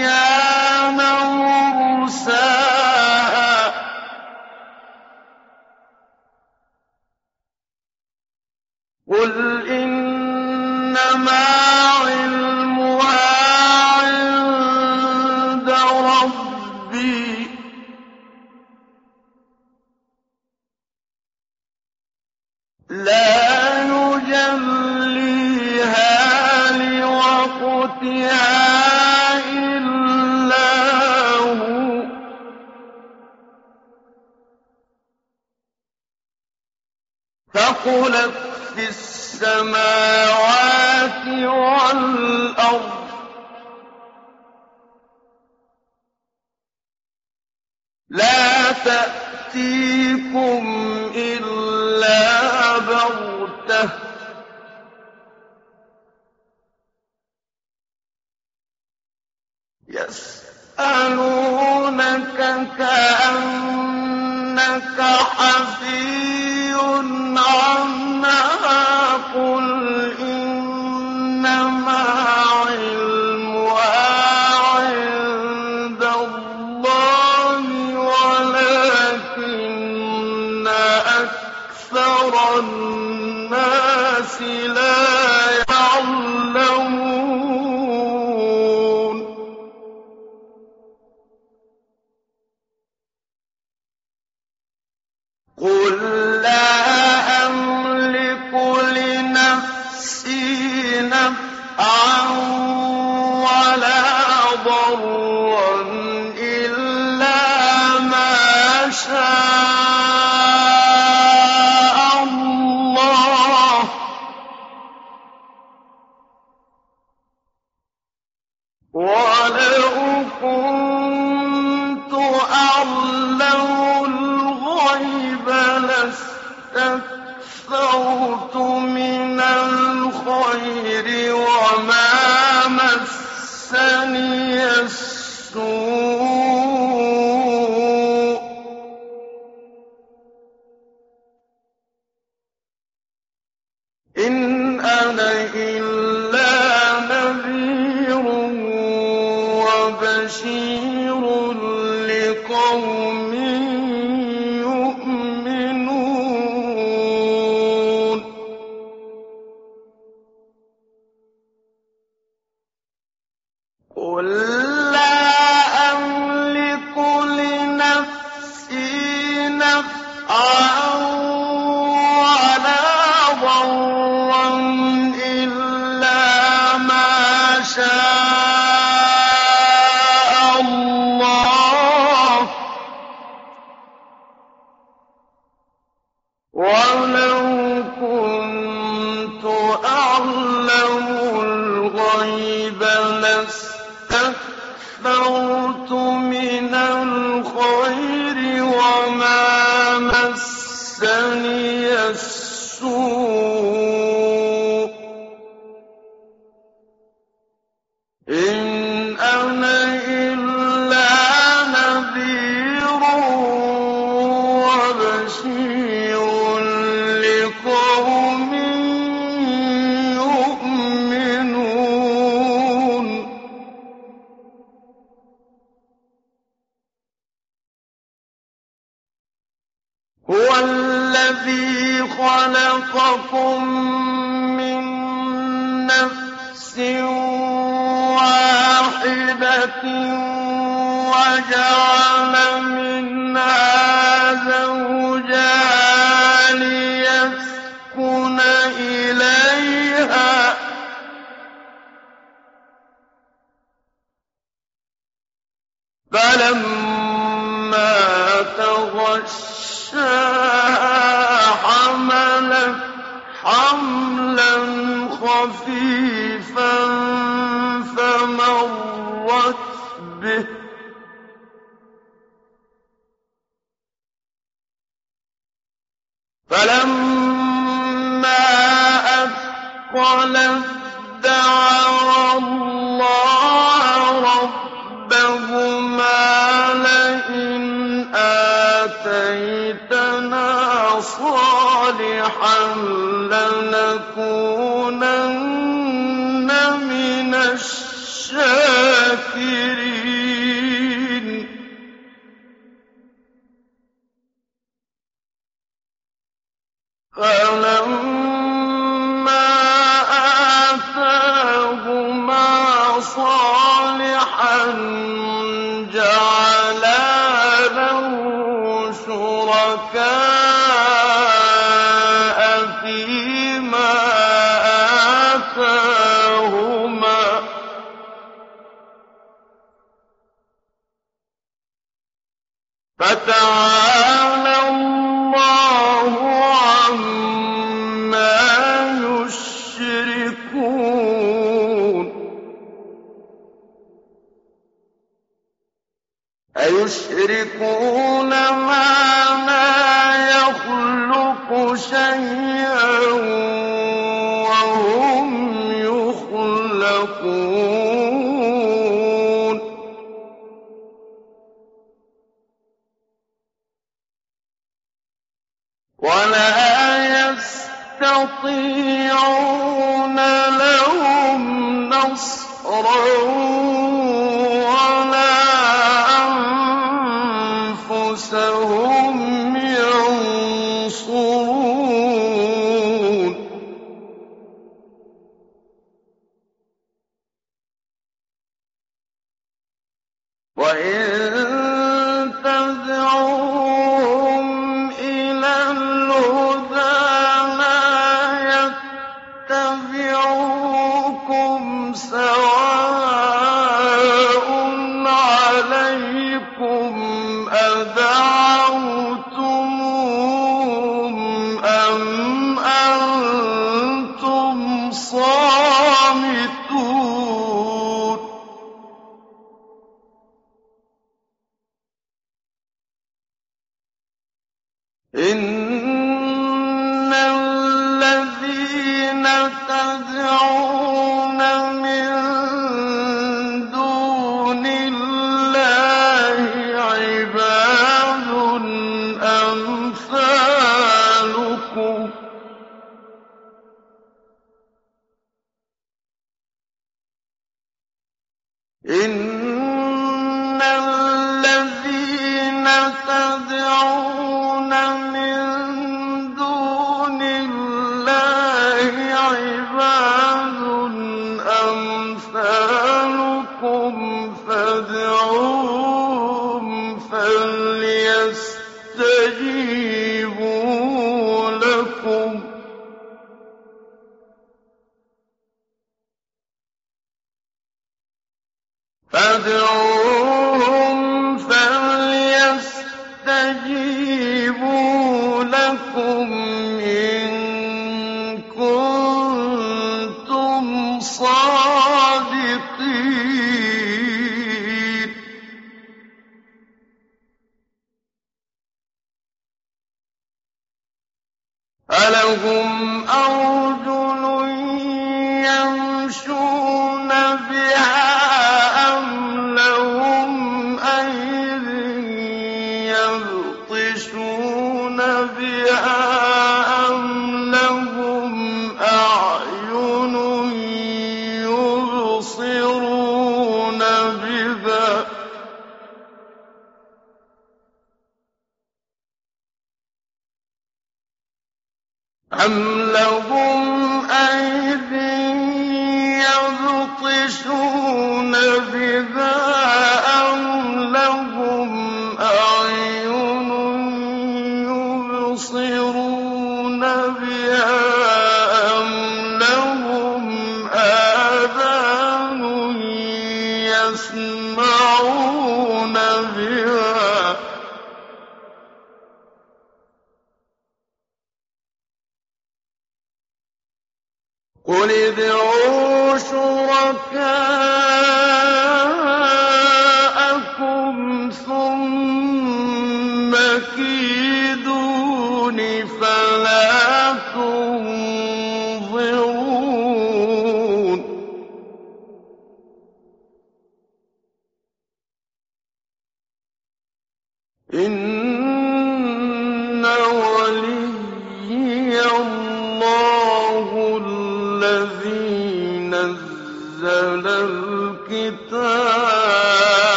صالحا